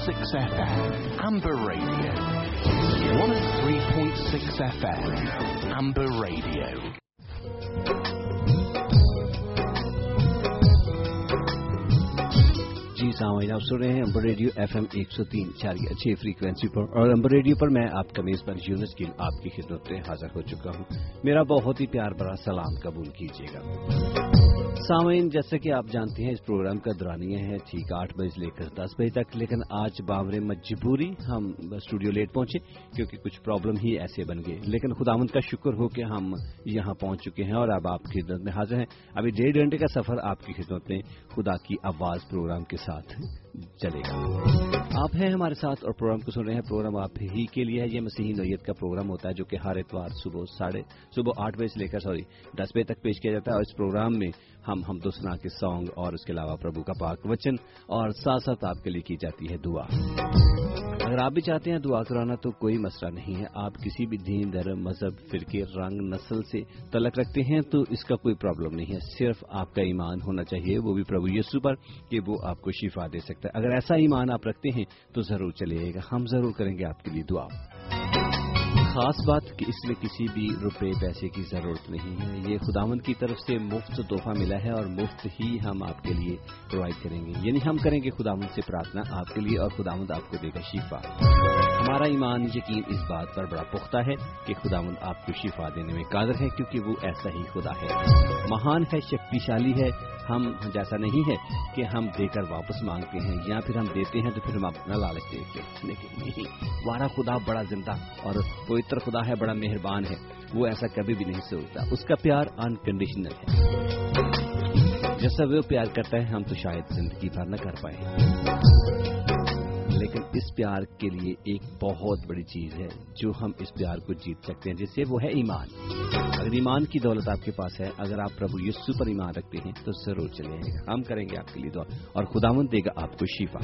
103.6 FM, Amber Radio. 103.6 FM, جی سام آپ سن رہے ہیں امبر ریڈیو ایف ایم ایک سو تین چار یا چھ فریکوینسی پر. اور امبر ریڈیو پر میں آپ کا میز بنچ یونٹ کی آپ کی خدمت میں حاضر ہو چکا ہوں۔ میرا بہت ہی پیار بڑا سلام قبول کیجیے گا۔ سامعین جیسے کہ آپ جانتے ہیں، اس پروگرام کا دورانیہ ہے ٹھیک آٹھ بجے سے لے کر دس بجے تک۔ لیکن آج باور مجبوری ہم اسٹوڈیو لیٹ پہنچے کیونکہ کچھ پرابلم ہی ایسے بن گئے۔ لیکن خداوند کا شکر ہو کہ ہم یہاں پہنچ چکے ہیں اور اب آپ کی خدمت میں حاضر ہیں۔ ابھی ڈیڑھ گھنٹے کا سفر آپ کی خدمت میں خدا کی آواز پروگرام کے ساتھ چلے گا۔ آپ ہیں ہمارے ساتھ اور پروگرام کو سن رہے ہیں۔ پروگرام آپ ہی کے لیے ہے۔ یہ مسیحی نوعیت کا پروگرام ہوتا ہے جو کہ ہر اتوار صبح ساڑھے صبح آٹھ بجے سے لے کر، سوری، دس بجے تک پیش کیا جاتا ہے اور اس پروگرام میں ہم ہم دوسنا کے سانگ اور اس کے علاوہ پربو کا پاک وچن اور ساتھ ساتھ آپ کے لیے کی جاتی ہے دعا۔ اگر آپ بھی چاہتے ہیں دعا کرانا تو کوئی مسئلہ نہیں ہے۔ آپ کسی بھی دین، دھرم، مذہب، فرقے، رنگ، نسل سے تلق رکھتے ہیں تو اس کا کوئی پرابلم نہیں ہے۔ صرف آپ کا ایمان ہونا چاہیے، وہ بھی پربو یسو پر کہ وہ آپ کو شفا دے سکتا ہے۔ اگر ایسا ایمان آپ رکھتے ہیں تو ضرور چلے گا۔ ہم ضرور کریں گے آپ کے لیے دعا۔ خاص بات کہ اس میں کسی بھی روپے پیسے کی ضرورت نہیں ہے۔ یہ خداون کی طرف سے مفت تحفہ ملا ہے اور مفت ہی ہم آپ کے لیے پرووائڈ کریں گے۔ یعنی ہم کریں گے خداون سے پرارتھنا آپ کے لیے اور خداون آپ کو دے گا شفا۔ ہمارا ایمان یقین اس بات پر بڑا پختہ ہے کہ خداون آپ کو شفا دینے میں قادر ہے کیونکہ وہ ایسا ہی خدا ہے۔ مہان ہے، شکتیشالی ہے ہم جیسا نہیں ہے کہ ہم دے کر واپس مانگتے ہیں یا پھر ہم دیتے ہیں تو پھر ہم اپنا لالچ دیتے ہیں ہمارا خدا بڑا زندہ اور پوتر خدا ہے، بڑا مہربان ہے۔ وہ ایسا کبھی بھی نہیں سوچتا۔ اس کا پیار انکنڈیشنل ہے۔ جیسا وہ پیار کرتا ہے، ہم تو شاید زندگی بھر نہ کر پائے لیکن اس پیار کے لیے ایک بہت بڑی چیز ہے جو ہم اس پیار کو جیت سکتے ہیں جیسے وہ ہے ایمان۔ اگر ایمان کی دولت آپ کے پاس ہے، اگر آپ پربھو یسو پر ایمان رکھتے ہیں، تو ضرور چلیں۔ ہم کریں گے آپ کے لیے دعا اور خداون دے گا آپ کو شیفا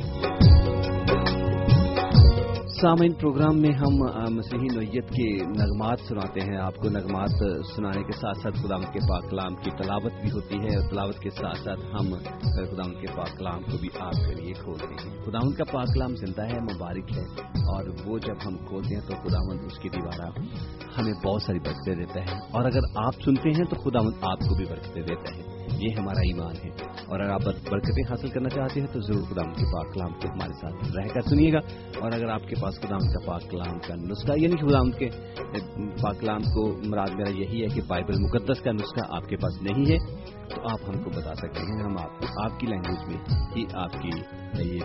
سامعین، پروگرام میں ہم مسیحی نوعیت کے نغمات سناتے ہیں۔ آپ کو نغمات سنانے کے ساتھ ساتھ خدام کے پاکلام کی تلاوت بھی ہوتی ہے اور تلاوت کے ساتھ ساتھ ہم خدام کے پاک کلام کو بھی آپ کے لیے کھولتے ہیں۔ خداون کا پاکلام زندہ ہے، مبارک ہے اور وہ جب ہم کھولتے ہیں تو خداون اس کی دیوارہ ہمیں بہت ساری برکتیں دیتا ہے۔ اور اگر آپ سنتے ہیں تو خداون آپ کو بھی برکتیں دیتا ہے۔ یہ ہمارا ایمان ہے۔ اور اگر آپ برکتیں حاصل کرنا چاہتے ہیں تو ضرور خدام کے پاک کلام کو ہمارے ساتھ رہ کر سنیے گا۔ اور اگر آپ کے پاس خدام کا پاک کلام کا نسخہ یعنی خدام کے پاک کلام کو مراد میرا یہی ہے کہ بائبل مقدس کا نسخہ آپ کے پاس نہیں ہے، تو آپ ہم کو بتا سکتے ہیں، ہم آپ کو آپ کی لینگویج میں کہ آپ کی یہ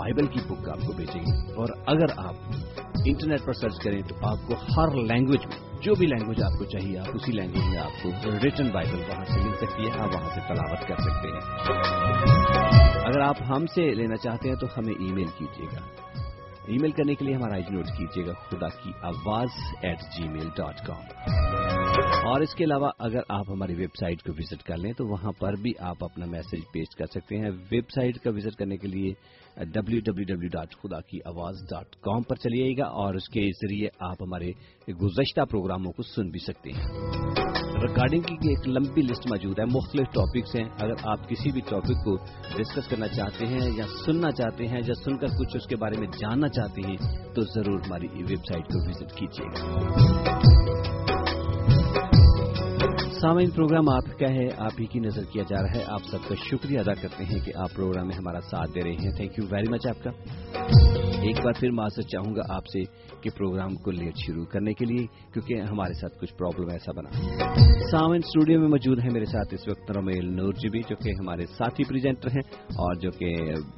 بائبل کی بک آپ کو بیچیں گے۔ اور اگر آپ انٹرنیٹ پر سرچ کریں تو آپ کو ہر لینگویج میں جو بھی لینگویج آپ کو چاہیے، آپ اسی لینگویج میں آپ کو ریٹن بائبل وہاں سے مل سکتی ہے، آپ وہاں سے تلاوت کر سکتے ہیں۔ اگر آپ ہم سے لینا چاہتے ہیں تو ہمیں ای میل کیجیے گا۔ ای میل کرنے کے لیے ہمارا نوٹ کیجیے گا، خدا کی آواز at G mile dot com اور اس کے علاوہ اگر آپ ہماری ویب سائٹ کو وزٹ کر لیں تو وہاں پر بھی آپ اپنا میسج پیش کر سکتے ہیں۔ ویب سائٹ کا وزٹ کرنے کے لیے ڈبلو ڈبلو ڈبلو ڈاٹ خدا کی آواز ڈاٹ کام پر چلیے گا اور اس کے ذریعے آپ ہمارے گزشتہ پروگراموں کو سن بھی سکتے ہیں۔ ریکارڈنگ کی ایک لمبی لسٹ موجود ہے۔ مختلف ٹاپکس ہیں۔ اگر آپ کسی بھی ٹاپک کو ڈسکس کرنا چاہتے ہیں یا سننا چاہتے ہیں یا سن کر کچھ اس کے بارے میں جاننا چاہتے ہیں تو ضرور ہماری ویب سائٹ کو وزٹ کیجیے۔ گا سامعین پروگرام آپ کا ہے، آپ ہی کی نظر کیا جا رہا ہے۔ آپ سب کا شکریہ ادا کرتے ہیں کہ آپ پروگرام میں ہمارا ساتھ دے رہے ہیں۔ تھینک یو ویری مچ آپ کا۔ ایک بار پھر معذرت چاہوں گا آپ سے کہ پروگرام کو لیٹ شروع کرنے کے لیے، کیونکہ ہمارے ساتھ کچھ پرابلم ایسا بنا۔ سامن اسٹوڈیو میں موجود ہیں میرے ساتھ اس وقت رمیل نور جی بھی، جو کہ ہمارے ساتھی پریزنٹر ہیں اور جو کہ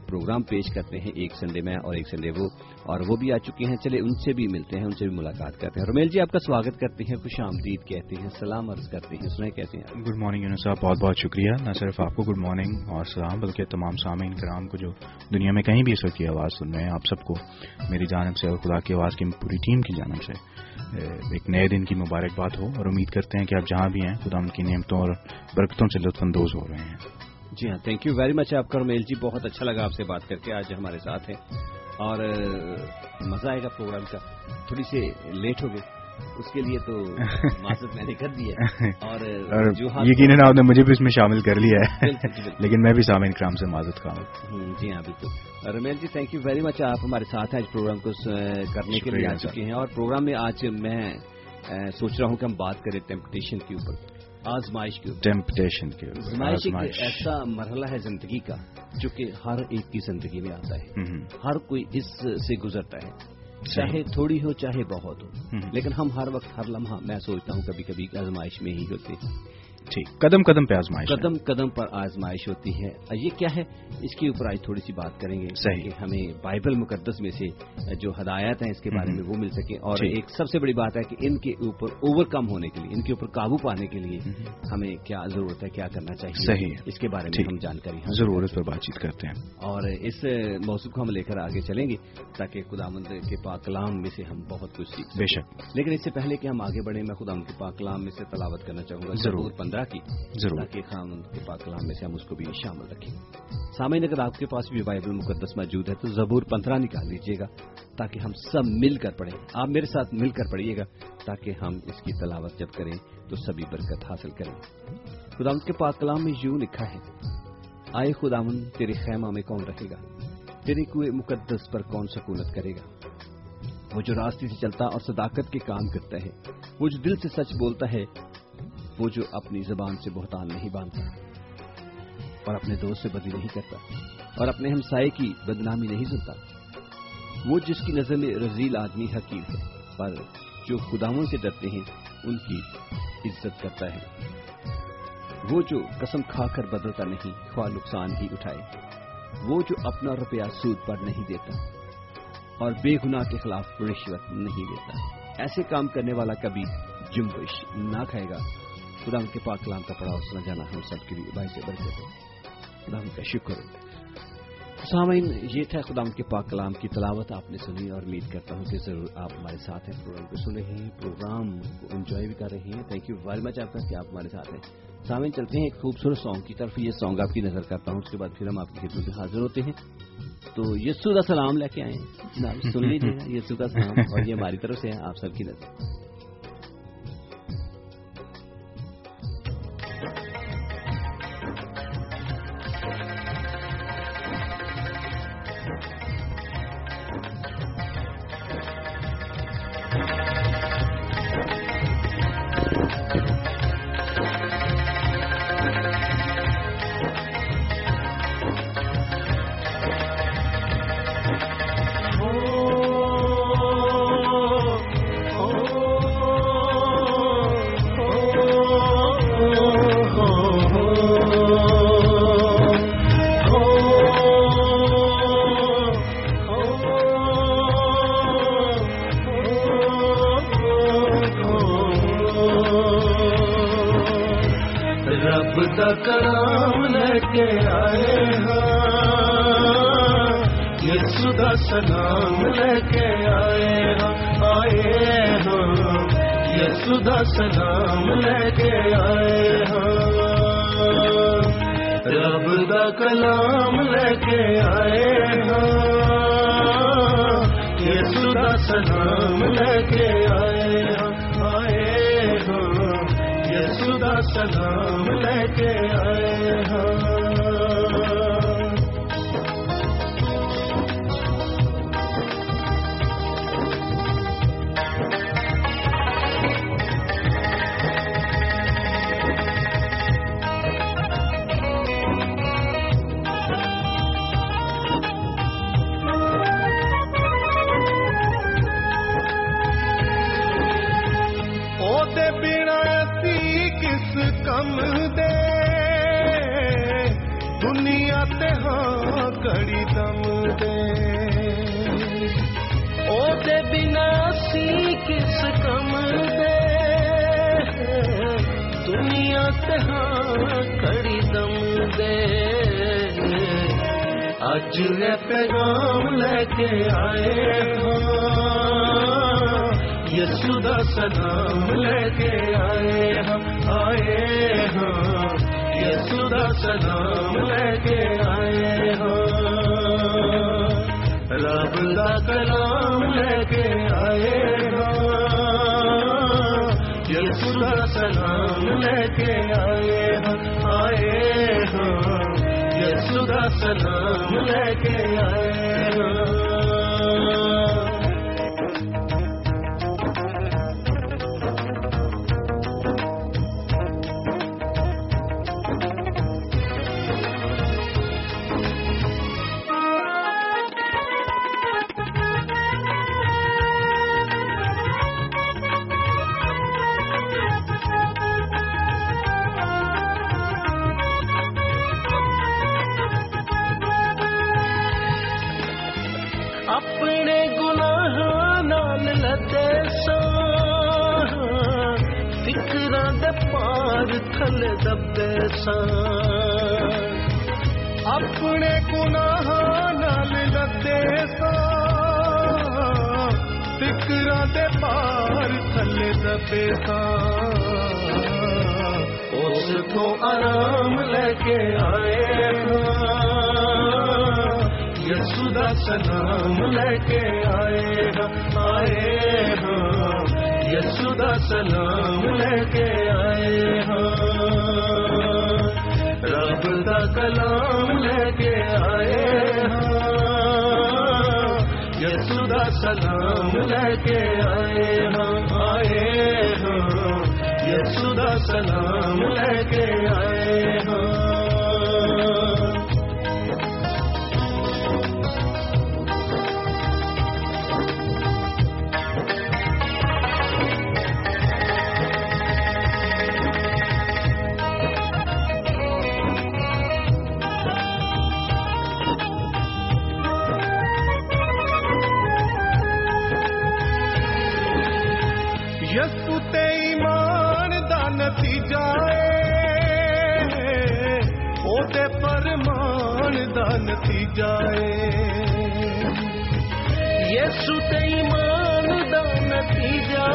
پروگرام پیش کرتے ہیں ایک سنڈے میں اور ایک سنڈے وہ اور وہ بھی آ چکے ہیں چلے ان سے بھی ملتے ہیں ان سے بھی ملاقات کرتے ہیں۔ رومیل جی آپ کا سواگت کرتے ہیں خوش آمدید کہتے ہیں سلام عرض کرتے ہیں سنیں کہتے ہیں؟ گڈ مارننگ یونس صاحب بہت بہت شکریہ۔ نہ صرف آپ کو گڈ مارننگ اور سلام بلکہ تمام سامعین کرام کو جو دنیا میں کہیں بھی اس وقت کی آواز سن رہے ہیں آپ سب کو میری جانب سے اور خدا کی آواز کی پوری ٹیم کی جانب سے ایک نئے دن کی مبارکباد ہو۔ اور امید کرتے ہیں کہ آپ جہاں بھی ہیں خدا ان کی نعمتوں اور برکتوں سے لطف اندوز ہو رہے ہیں۔ جی ہاں تھینک یو ویری مچ آپ کا رومیل جی بہت اچھا لگا آپ سے بات کر کے آج ہمارے ساتھ ہیں۔ اور مزہ آئے گا پروگرام کا۔ تھوڑی سی لیٹ ہو گئی۔ اس کے لیے تو معذرت میں نے کر دی ہے۔ اور یقیناً آپ نے مجھے بھی اس میں شامل کر لیا ہے۔ لیکن میں بھی سامعین کرام سے معذرت ہوں۔ جی ہاں بالکل۔ Romeel ji thank you very much آپ ہمارے ساتھ آج پروگرام کو کرنے کے لیے آ چکے ہیں۔ اور پروگرام میں آج میں سوچ رہا ہوں کہ ہم بات کریں ٹیمپٹیشن کے اوپر آزمائش کے اوپر۔ ٹیمپٹیشن کے اوپر ایسا مرحلہ ہے زندگی کا جو کہ ہر ایک کی زندگی میں آتا ہے۔ ہر کوئی اس سے گزرتا ہے۔ چاہے تھوڑی ہو چاہے بہت ہو۔ لیکن ہم ہر وقت ہر لمحہ میں سوچتا ہوں کبھی کبھی آزمائش میں ہی ہوتے۔ ہیں ٹھیک قدم قدم پہ آزمائش۔ قدم قدم پر آزمائش ہوتی ہے یہ کیا ہے اس کے اوپر آج تھوڑی سی بات کریں گے صحیح۔ ہمیں بائبل مقدس میں سے جو ہدایات ہیں اس کے بارے میں وہ مل سکیں اور۔ ایک سب سے بڑی بات ہے کہ ان کے اوپر اوور کم ہونے کے لیے ان کے اوپر قابو پانے کے لیے ہمیں کیا ضرورت ہے کیا کرنا چاہیے صحیح۔ اس کے بارے میں۔ ہم جانکاری ضرور اس پر بات چیت کرتے ہیں اور اس موضوع کو ہم لے کر آگے چلیں گے تاکہ خداوند کے پاک کلام میں سے ہم بہت کچھ سیکھ بے۔ شک لیکن اس سے پہلے کہ ہم آگے بڑھیں میں خدا کے پاک کلام میں سے تلاوت کرنا چاہوں گا ضرور۔ زبور پندرہ کی ضرور۔ تاکہ خام کے پاک کلام میں سے ہم اس کو بھی شامل رکھیں۔ سامعین اگر آپ کے پاس بھی بائبل مقدس موجود ہے تو زبور پندرہ نکال لیجیے گا تاکہ ہم سب مل کر پڑھیں۔ آپ میرے ساتھ مل کر پڑھیے گا تاکہ ہم اس کی تلاوت جب کریں تو سبھی برکت حاصل کریں۔ خدا کے پاک کلام میں یوں لکھا ہے آئے خداون تیرے خیمہ میں کون رہے گا؟ تیرے کوئے مقدس پر کون سکونت کرے گا؟ وہ جو راستے سے چلتا اور صداقت کے کام کرتا ہے وہ جو دل سے سچ بولتا ہے وہ جو اپنی زبان سے بہتان نہیں باندھتا اور اپنے دوست سے بدی نہیں کرتا اور اپنے ہمسائے کی بدنامی نہیں سنتا۔ وہ جس کی نظر میں رزیل آدمی حقیر ہے، پر جو خداؤں سے ڈرتے ہیں، ان کی عزت کرتا ہے۔ وہ جو قسم کھا کر بدلتا نہیں، خواہ نقصان ہی اٹھائے۔ وہ جو اپنا روپیہ سود پر نہیں دیتا اور بے گناہ کے خلاف رشوت نہیں دیتا ایسے کام کرنے والا کبھی جنبش نہ کھائے گا۔ خدا ان کے پاک کلام کا پڑھاؤ سنا جانا ہم سب کے لیے باعث برکت ہے۔ خدا کا شکر سامعین، یہ تھا خدا کے پاک کلام کی تلاوت۔ آپ نے سنی اور امید کرتا ہوں کہ ضرور آپ ہمارے ساتھ ہیں۔ پروگرام کو سن رہے ہیں، پروگرام کو انجوائے بھی کر رہے ہیں۔ تھینک یو ویری مچ آپ کا کہ آپ ہمارے ساتھ ہیں۔ سامعین، چلتے ہیں ایک خوبصورت سانگ کی طرف۔ یہ سانگ آپ کی نظر کرتا ہوں۔ اس کے بعد پھر ہم آپ کی خدمت میں حاضر ہوتے ہیں۔ تو یسو کا سلام لے کے آئے ہیں۔ سن لیجیے یسو کا سلام، اور یہ ہماری طرف سے ہے آپ سب کی نظر۔ رب کلام لے کے آئے ہاں یسو کا سلام لے کے آئے ہاں آئے ہاں یسو کا سلام لے کے آئے آج پیغام لے کے آئے ہاں۔ یسودا سلام لے کے آئے ہم آئے ہاں۔ یسودا سلام لے کے آئے ہاں۔ رب دا کلام لے کے آئے ہاں۔ یسودا سلام لے کے آئے یسودا سلام لے اس کو آرام لے کے آئے ہاں۔ یسودا سلام لے کے آئے ہم آئے ہاں۔ ہم یسودا سلام لے کے آئے ہم رب دا کلام لے کے آئے ہم یسودا سلام لے کے آئے ہم آئے ہم یسودا سلام لے جنتی جائے یسو ایمان جائے نتیجہ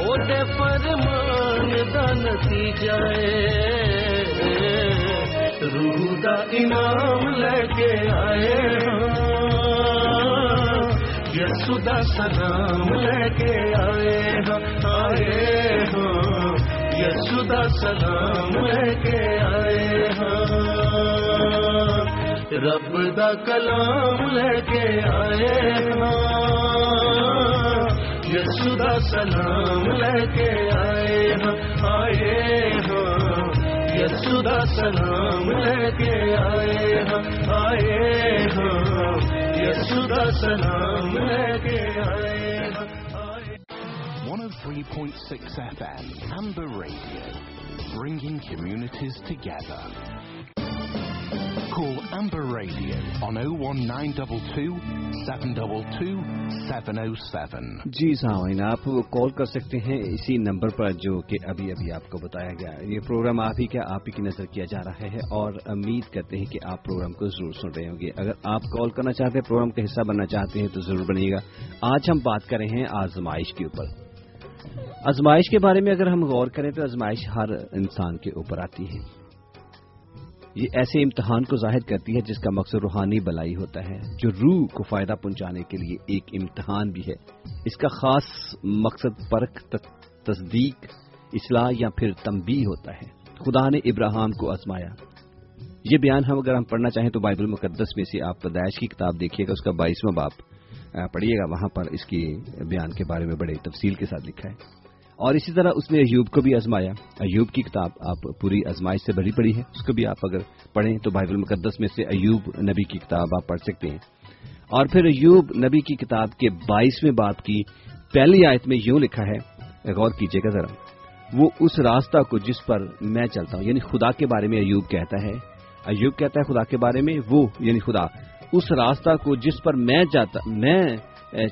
اوڈے فرمان دا جائے روح دا انعام لے کے آئے یسو دا سلام لے کے آئے ہاں آئے ہاں یسو دا سلام لے کے آئے ہاں ہم رب دا کلام لے کے آئے ہم یسودا سلام لے کے آئے ہم آئے ہم یسودا سلام لے کے آئے ہم آئے ہم یسودا سلام لے کے آئے ہم آئے 103.6 FM, Amber Radio, bringing communities together. Call Amber Radio on 01922 722 707. جی ہاں، سامعین آپ کال کر سکتے ہیں اسی نمبر پر جو کہ ابھی ابھی آپ کو بتایا گیا یہ پروگرام آپ ہی کا آپ ہی کی نظر کیا جا رہا ہے اور امید کرتے ہیں کہ آپ پروگرام کو ضرور سن رہے ہوں گے۔ اگر آپ کال کرنا چاہتے ہیں پروگرام کا حصہ بننا چاہتے ہیں تو ضرور بنیے گا۔ آج ہم بات کر رہے ہیں آزمائش کے اوپر۔ آزمائش کے بارے میں اگر ہم غور کریں تو آزمائش ہر انسان کے اوپر آتی ہے۔ یہ ایسے امتحان کو ظاہر کرتی ہے جس کا مقصد روحانی بلائی ہوتا ہے، جو روح کو فائدہ پہنچانے کے لیے ایک امتحان بھی ہے۔ اس کا خاص مقصد پرکھ تصدیق، اصلاح یا پھر تنبیہ ہوتا ہے۔ خدا نے ابراہم کو آزمایا۔ یہ بیان ہم اگر ہم پڑھنا چاہیں تو بائبل مقدس میں سے آپ پیدائش کی کتاب دیکھیے گا، اس کا بائیسواں باپ پڑھیے گا۔ وہاں پر اس کی بیان کے بارے میں بڑے تفصیل کے ساتھ لکھا ہے۔ اور اسی طرح اس نے ایوب کو بھی آزمایا۔ ایوب کی کتاب آپ پوری آزمائش سے بھری پڑی ہے۔ اس کو بھی آپ اگر پڑھیں تو بائبل مقدس میں سے ایوب نبی کی کتاب آپ پڑھ سکتے ہیں۔ اور پھر ایوب نبی کی کتاب کے بائیسویں باپ کی پہلی آیت میں یوں لکھا ہے، غور کیجیے گا ذرا۔ وہ اس راستہ کو جس پر میں چلتا ہوں یعنی خدا کے بارے میں ایوب کہتا ہے۔ ایوب کہتا ہے خدا کے بارے میں، وہ یعنی خدا، اس راستہ کو جس پر میں جاتا، میں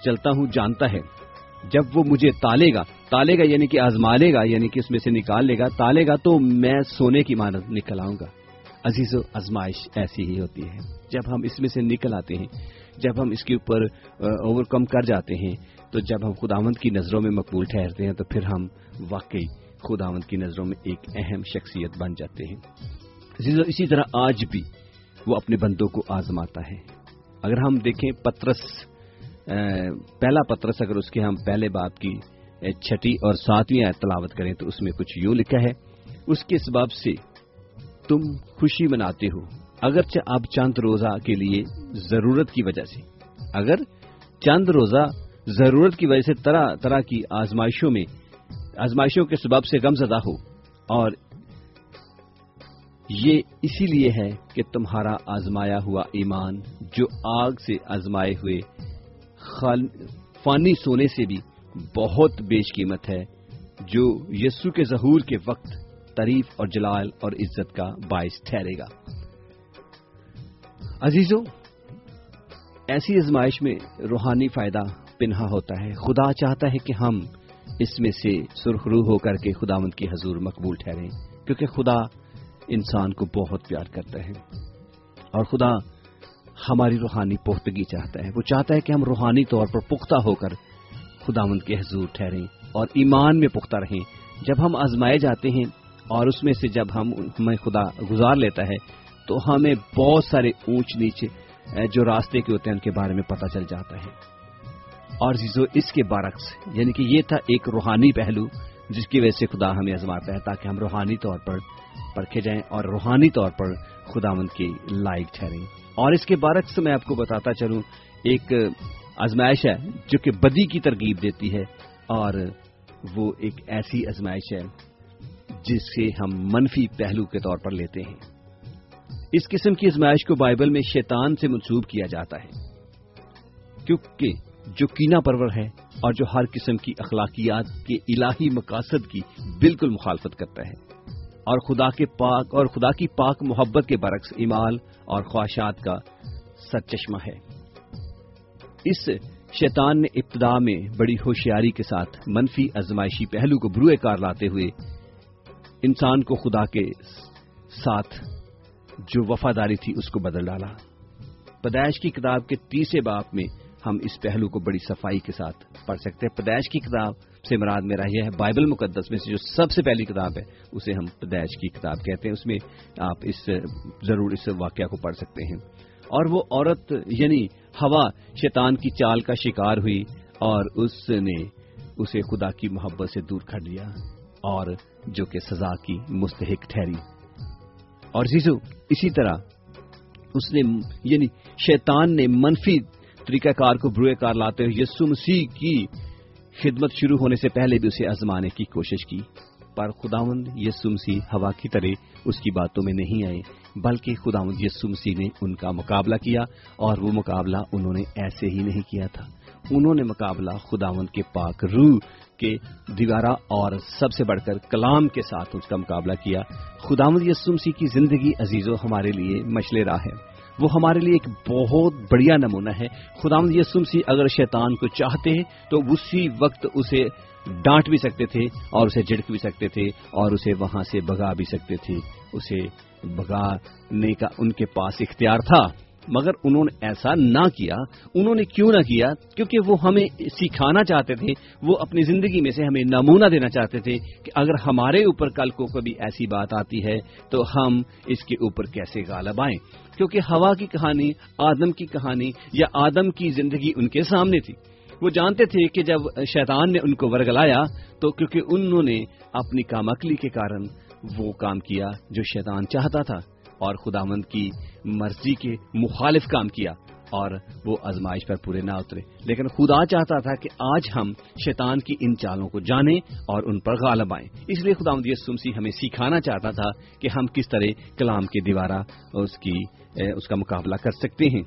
چلتا ہوں، جانتا ہے۔ جب وہ مجھے تالے گا تالے گا یعنی کہ آزما لے گا یعنی کہ اس میں سے نکال لے گا، تالے گا تو میں سونے کی مانت نکل آؤں گا۔ عزیز و ازمائش ایسی ہی ہوتی ہے۔ جب ہم اس میں سے نکل آتے ہیں، جب ہم اس کے اوپر اوور کم کر جاتے ہیں، تو جب ہم خداوند کی نظروں میں مقبول ٹھہرتے ہیں، تو پھر ہم واقعی خداوند کی نظروں میں ایک اہم شخصیت بن جاتے ہیں۔ اسی طرح آج بھی وہ اپنے بندوں کو آزماتا ہے۔ اگر ہم دیکھیں پترس پہلا پترس اگر اس کے ہم پہلے باپ کی چھٹی اور ساتویں تلاوت کریں تو اس میں کچھ یوں لکھا ہے، اس کے سبب سے تم خوشی مناتے ہو، اگرچہ اب چند روزہ کے لیے ضرورت کی وجہ سے۔ اگر چند روزہ ضرورت کی وجہ سے طرح طرح کی آزمائشوں میں، آزمائشوں کے سبب سے غم زدہ ہو، اور یہ اسی لیے ہے کہ تمہارا آزمایا ہوا ایمان جو آگ سے آزمائے ہوئے فانی سونے سے بھی بہت بیش قیمت ہے، جو یسو کے ظہور کے وقت تعریف اور جلال اور عزت کا باعث ٹھہرے گا۔ عزیزوں ایسی ازمائش میں روحانی فائدہ پنہا ہوتا ہے۔ خدا چاہتا ہے کہ ہم اس میں سے سرخرو ہو کر کے خدا مند کی حضور مقبول ٹھہریں، کیونکہ خدا انسان کو بہت پیار کرتا ہے۔ اور خدا ہماری روحانی پختگی چاہتا ہے۔ وہ چاہتا ہے کہ ہم روحانی طور پر پختہ ہو کر خدا مند کے حضور ٹھہریں اور ایمان میں پختہ رہیں۔ جب ہم آزمائے جاتے ہیں اور اس میں سے جب ہم ہمیں خدا گزار لیتا ہے، تو ہمیں بہت سارے اونچ نیچ جو راستے کے ہوتے ہیں، ان کے بارے میں پتہ چل جاتا ہے۔ اور زیزو اس کے برعکس یعنی کہ یہ تھا ایک روحانی پہلو جس کی وجہ سے خدا ہمیں آزماتا ہے، تاکہ ہم روحانی طور پر پرکھے جائیں اور روحانی طور پر خدا مند کی لائق ٹھہریں۔ اور اس کے برعکس میں آپ کو بتاتا چلوں، ایک آزمائش ہے جو کہ بدی کی ترغیب دیتی ہے، اور وہ ایک ایسی آزمائش ہے جس سے ہم منفی پہلو کے طور پر لیتے ہیں۔ اس قسم کی آزمائش کو بائبل میں شیطان سے منسوب کیا جاتا ہے۔ کیونکہ جو کینا پرور ہے اور جو ہر قسم کی اخلاقیات کے الہی مقاصد کی بالکل مخالفت کرتا ہے۔ اور خدا کے پاک اور خدا کی پاک محبت کے برعکس امال اور خواہشات کا سچ ہے۔ اس شیطان نے ابتدا میں بڑی ہوشیاری کے ساتھ منفی ازمائشی پہلو کو بروئے کار لاتے ہوئے انسان کو خدا کے ساتھ جو وفاداری تھی اس کو بدل ڈالا۔ پیدائش کی کتاب کے تیسرے باپ میں ہم اس پہلو کو بڑی صفائی کے ساتھ پڑھ سکتے ہیں۔ پیدائش کی کتاب سے مراد میرا یہ ہے، بائبل مقدس میں سے جو سب سے پہلی کتاب ہے، اسے ہم پیدائش کی کتاب کہتے ہیں۔ اس میں آپ اس ضرور اس واقعہ کو پڑھ سکتے ہیں۔ اور وہ عورت یعنی ہوا، شیطان کی چال کا شکار ہوئی اور اس نے اسے خدا کی محبت سے دور کر لیا اور جو کہ سزا کی مستحق ٹھہری۔ اور زیزو، اسی طرح اس نے یعنی شیطان نے منفی طریقہ کار کو بروئے کار لاتے ہوئے یسو مسیح کی خدمت شروع ہونے سے پہلے بھی اسے آزمانے کی کوشش کی، پر خداون یسو مسیح ہوا کی طرح اس کی باتوں میں نہیں آئے، بلکہ خداون یسو مسیح نے ان کا مقابلہ کیا اور وہ مقابلہ انہوں نے ایسے ہی نہیں کیا تھا۔ انہوں نے مقابلہ خداون کے پاک روح کے دیوارہ اور سب سے بڑھ کر کلام کے ساتھ اس کا مقابلہ کیا۔ خداون یسو کی زندگی عزیز و ہمارے لیے مشلے راہ ہے۔ وہ ہمارے لیے ایک بہت بڑھیا نمونہ ہے۔ خدا یسم سی اگر شیطان کو چاہتے ہیں تو اسی وقت اسے ڈانٹ بھی سکتے تھے اور اسے جھڑک بھی سکتے تھے اور اسے وہاں سے بگا بھی سکتے تھے۔ اسے بگانے کا ان کے پاس اختیار تھا۔ مگر انہوں نے ایسا نہ کیا، انہوں نے کیوں نہ کیا؟ کیونکہ وہ ہمیں سکھانا چاہتے تھے، وہ اپنی زندگی میں سے ہمیں نمونہ دینا چاہتے تھے کہ اگر ہمارے اوپر کل کو کبھی ایسی بات آتی ہے تو ہم اس کے اوپر کیسے غالب آئیں؟ کیونکہ ہوا کی کہانی، آدم کی کہانی یا آدم کی زندگی ان کے سامنے تھی۔ وہ جانتے تھے کہ جب شیطان نے ان کو ورگلایا تو کیونکہ انہوں نے اپنی کامکلی کے کارن وہ کام کیا جو شیطان چاہتا تھا۔ اور خدا مند کی مرضی کے مخالف کام کیا اور وہ ازمائش پر پورے نہ اترے۔ لیکن خدا چاہتا تھا کہ آج ہم شیطان کی ان چالوں کو جانیں اور ان پر غالب آئیں۔ اس لیے خدا مدیس سمسی ہمیں سکھانا چاہتا تھا کہ ہم کس طرح کلام کے دیوارہ اس کی اس کا مقابلہ کر سکتے ہیں۔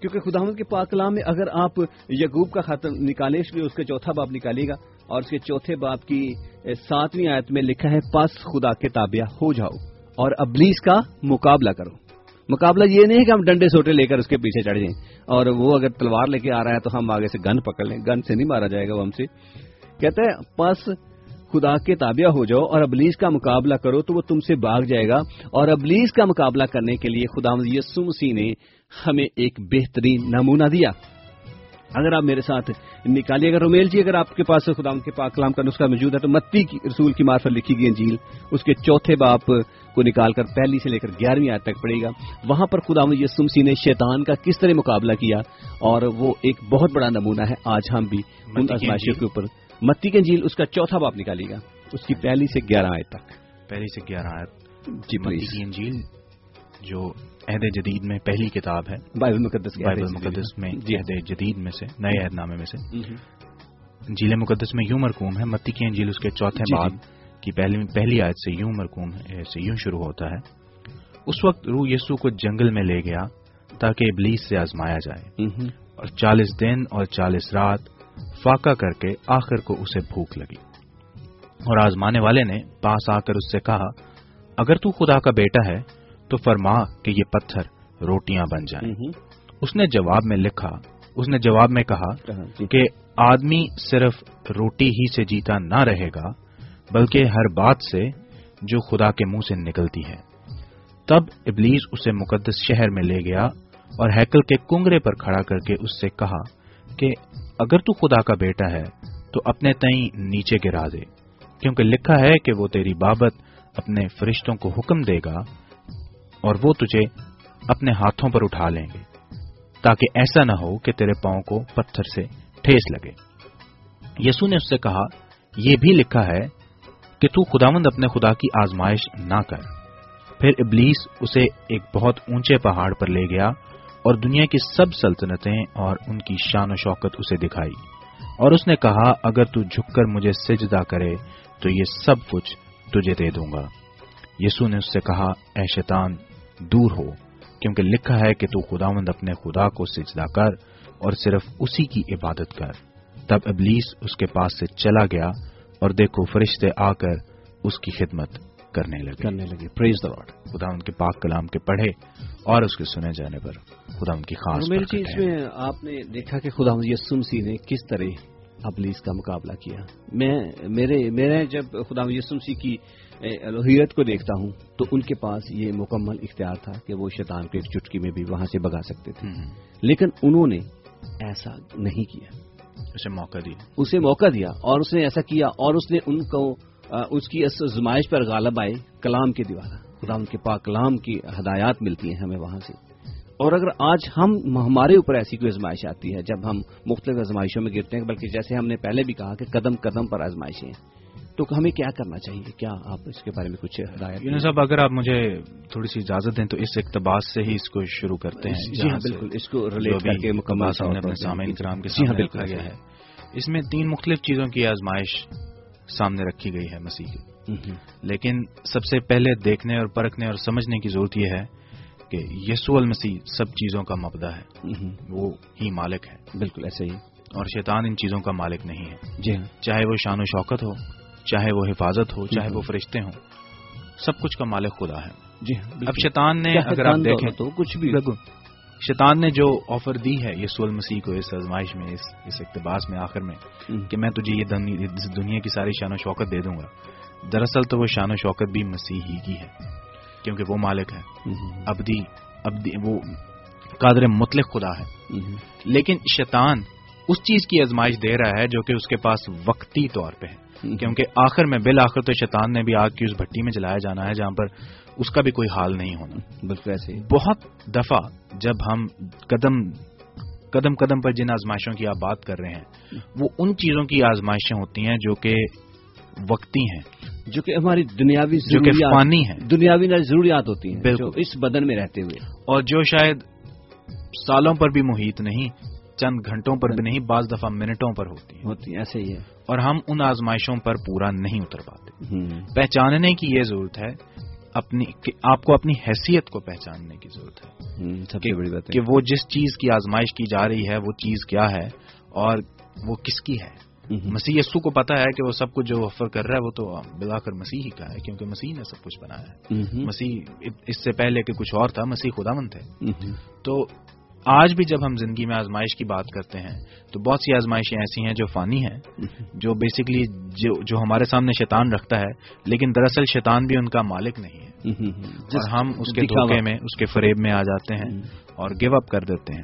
کیونکہ خدا کے پاک کلام میں اگر آپ یقوب کا خط نکالیں، اس لیے اس کا چوتھا باپ نکالے گا اور اس کے چوتھے باپ کی ساتویں آیت میں لکھا ہے، پس خدا کے تابعہ ہو جاؤ۔ اور ابلیس کا مقابلہ کرو۔ مقابلہ یہ نہیں کہ ہم ڈنڈے سوٹے لے کر اس کے پیچھے چڑھ جائیں اور وہ اگر تلوار لے کے آ رہا ہے تو ہم آگے سے گن پکڑ لیں۔ گن سے نہیں مارا جائے گا وہ ہم سے۔ کہتے ہیں پس خدا کے تابعہ ہو جاؤ اور ابلیس کا مقابلہ کرو تو وہ تم سے بھاگ جائے گا۔ اور ابلیس کا مقابلہ کرنے کے لیے خدا یسو مسیح نے ہمیں ایک بہترین نمونہ دیا۔ اگر آپ میرے ساتھ نکالیے، اگر رومیل جی اگر آپ کے پاس خدا کے پاک کلام کا نسخہ موجود ہے تو متی کی، رسول کی مارفت لکھی گئی انجیل، اس کے چوتھے باپ کو نکال کر پہلی سے لے کر گیارہویں آج تک پڑے گا۔ وہاں پر خدا یسمسی نے شیطان کا کس طرح مقابلہ کیا اور وہ ایک بہت بڑا نمونہ ہے آج ہم بھی ان ازمائشوں کے اوپر۔ متی کی انجیل اس کا چوتھا باپ نکالیے گا اس کی پہلی سے گیارہ آئے تک۔ پہلی سے گیارہ آیت۔ جی متی انجیل جو عہد جدید میں پہلی کتاب ہے۔ بائبل مقدس کے بائبل مقدس میں جی۔ عہد جدید میں سے نئے عہد نامے میں سے۔ انجیل مقدس میں یوں مرکوم ہے متی کی انجیل اس کے چوتھے جی، باب کی پہلی پہلی آیت سے یوں مرکوم سے یوں شروع ہوتا ہے اس وقت روح یسو کو جنگل میں لے گیا تاکہ ابلیس سے آزمایا جائے۔ اور چالیس دن اور چالیس رات فاقہ کر کے آخر کو اسے بھوک لگی اور آزمانے والے نے پاس آ کر اس سے کہا اگر تو خدا کا بیٹا ہے تو فرما کہ یہ پتھر روٹیاں بن جائیں۔ اس نے جواب میں لکھا اس نے جواب میں کہا۔ کہ آدمی صرف روٹی ہی سے جیتا نہ رہے گا بلکہ ہر بات سے جو خدا کے منہ سے نکلتی ہے۔ تب ابلیس اسے مقدس شہر میں لے گیا اور ہیکل کے کنگرے پر کھڑا کر کے اس سے کہا کہ اگر تو خدا کا بیٹا ہے تو اپنے تئیں نیچے گرا دے، کیونکہ لکھا ہے کہ وہ تیری بابت اپنے فرشتوں کو حکم دے گا اور وہ تجھے اپنے ہاتھوں پر اٹھا لیں گے، تاکہ ایسا نہ ہو کہ تیرے پاؤں کو پتھر سے ٹھیس لگے۔ یسو نے اس سے کہا، یہ بھی لکھا ہے کہ تو خداوند اپنے خدا کی آزمائش نہ کر۔ پھر ابلیس اسے ایک بہت اونچے پہاڑ پر لے گیا اور دنیا کی سب سلطنتیں اور ان کی شان و شوکت اسے دکھائی۔ اور اس نے کہا، اگر تو جھک کر مجھے سجدہ کرے، تو یہ سب کچھ تجھے دے دوں گا۔ یسو نے اس سے کہا، اے شیطان، دور ہو، کیونکہ لکھا ہے کہ تو خداوند اپنے خدا کو سجدہ کر اور صرف اسی کی عبادت کر۔ تب ابلیس اس کے پاس سے چلا گیا اور دیکھو فرشتے آ کر اس کی خدمت کرنے لگے۔ کرنے لگے۔ پریز دا لارڈ خدا ان کے پاک کلام کے پڑھے اور اس کے سنے جانے پر خدا ان کی خاص میری برکت چیز۔ میں آپ نے دیکھا کہ خدا یسو مسیح نے کس طرح ابلیس کا مقابلہ کیا۔ میں میرے میرے جب خدا یسو مسیح کی الوہیت کو دیکھتا ہوں تو ان کے پاس یہ مکمل اختیار تھا کہ وہ شیطان کو ایک چٹکی میں بھی وہاں سے بگا سکتے تھے۔ لیکن انہوں نے ایسا نہیں کیا۔ اسے موقع دیا۔ اسے موقع دیا اور اس نے ایسا کیا اور اس نے ان کو اس کی اس زمائش پر غالب آئے کلام کے دیوارہ۔ خدا ان کے پاک کلام کی ہدایات ملتی ہیں ہمیں وہاں سے۔ اور اگر آج ہم ہمارے اوپر ایسی کوئی آزمائش آتی ہے، جب ہم مختلف آزمائشوں میں گرتے ہیں، بلکہ جیسے ہم نے پہلے بھی کہا کہ قدم قدم پر آزمائشیں ہیں۔ تو ہمیں کیا کرنا چاہیے؟ کیا آپ اس کے بارے میں کچھ ہدایت صاحب اگر آپ مجھے تھوڑی سی اجازت دیں تو اس اقتباس سے ہی اس کو شروع کرتے ہیں۔ جی ہاں بالکل اس کو ریلیٹ کر کے مکمل سامعین کرام کے جی ہاں سامنے بالکل گیا ہے۔ اس میں تین مختلف چیزوں کی آزمائش سامنے رکھی گئی ہے مسیح کی۔ لیکن سب سے پہلے دیکھنے اور پرکھنے اور سمجھنے کی ضرورت یہ ہے کہ یسوع المسیح سب چیزوں کا مبدا ہے۔ وہ ہی مالک ہے۔ بالکل ایسے ہی۔ اور شیطان ان چیزوں کا مالک نہیں ہے۔ جی ہاں۔ چاہے وہ شان و شوکت ہو چاہے وہ حفاظت ہو چاہے وہ فرشتے ہوں۔ سب کچھ کا مالک خدا ہے۔ جی ہاں۔ اب شیطان نے اگر آپ دیکھیں ہو، کچھ بھی۔ شیطان نے جو آفر دی ہے یسوع المسیح کو اس آزمائش میں اس اس اقتباس میں آخر میں کہ میں تجھے یہ دنیا کی ساری شان و شوکت دے دوں گا۔ دراصل تو وہ شان و شوکت بھی مسیح ہی کی ہے کیونکہ وہ مالک ہے۔ ابدی ابدی وہ قادر مطلق خدا ہے۔ لیکن شیطان اس چیز کی آزمائش دے رہا ہے جو کہ اس کے پاس وقتی طور پہ ہے۔ کیونکہ آخر میں بالآخر تو شیطان نے بھی آگ کی اس بھٹی میں جلایا جانا ہے جہاں پر اس کا بھی کوئی حال نہیں ہونا۔ بالکل ایسے بہت دفعہ جب ہم قدم قدم قدم پر جن آزمائشوں کی آپ بات کر رہے ہیں وہ ان چیزوں کی آزمائشیں ہوتی ہیں جو کہ وقتی ہیں جو کہ ہماری دنیاوی جو کہ فانی ہیں۔ دنیاوی ضروریات ہوتی ہیں بالکل۔ اس بدن میں رہتے ہوئے۔ اور جو شاید سالوں پر بھی محیط نہیں چند گھنٹوں پر بھی نہیں بعض دفعہ منٹوں پر ہوتی ہیں۔ ہوتی ایسے ہی ہے اور ہم ان آزمائشوں پر پورا نہیں اتر پاتے۔ پہچاننے کی یہ ضرورت ہے اپنی آپ کو اپنی حیثیت کو پہچاننے کی ضرورت ہے۔ سب کہ سے بڑی بات کہ وہ جس چیز کی آزمائش کی جا رہی ہے وہ چیز کیا ہے اور وہ کس کی ہے۔ مسیح یسو کو پتا ہے کہ وہ سب کچھ جو آفر کر رہا ہے وہ تو بلا کر مسیح ہی کا ہے کیونکہ مسیح نے سب کچھ بنایا ہے۔ مسیح اس سے پہلے کہ کچھ اور تھا مسیح خدا مند تھے تو آج بھی جب ہم زندگی میں آزمائش کی بات کرتے ہیں تو بہت سی آزمائشیں ایسی ہیں جو فانی ہیں جو بیسکلی جو جو ہمارے سامنے شیطان رکھتا ہے لیکن دراصل شیطان بھی ان کا مالک نہیں ہے۔ اور ہم اس کے۔ دھوکے میں اس کے فریب میں آ جاتے ہیں اور گیو اپ کر دیتے ہیں۔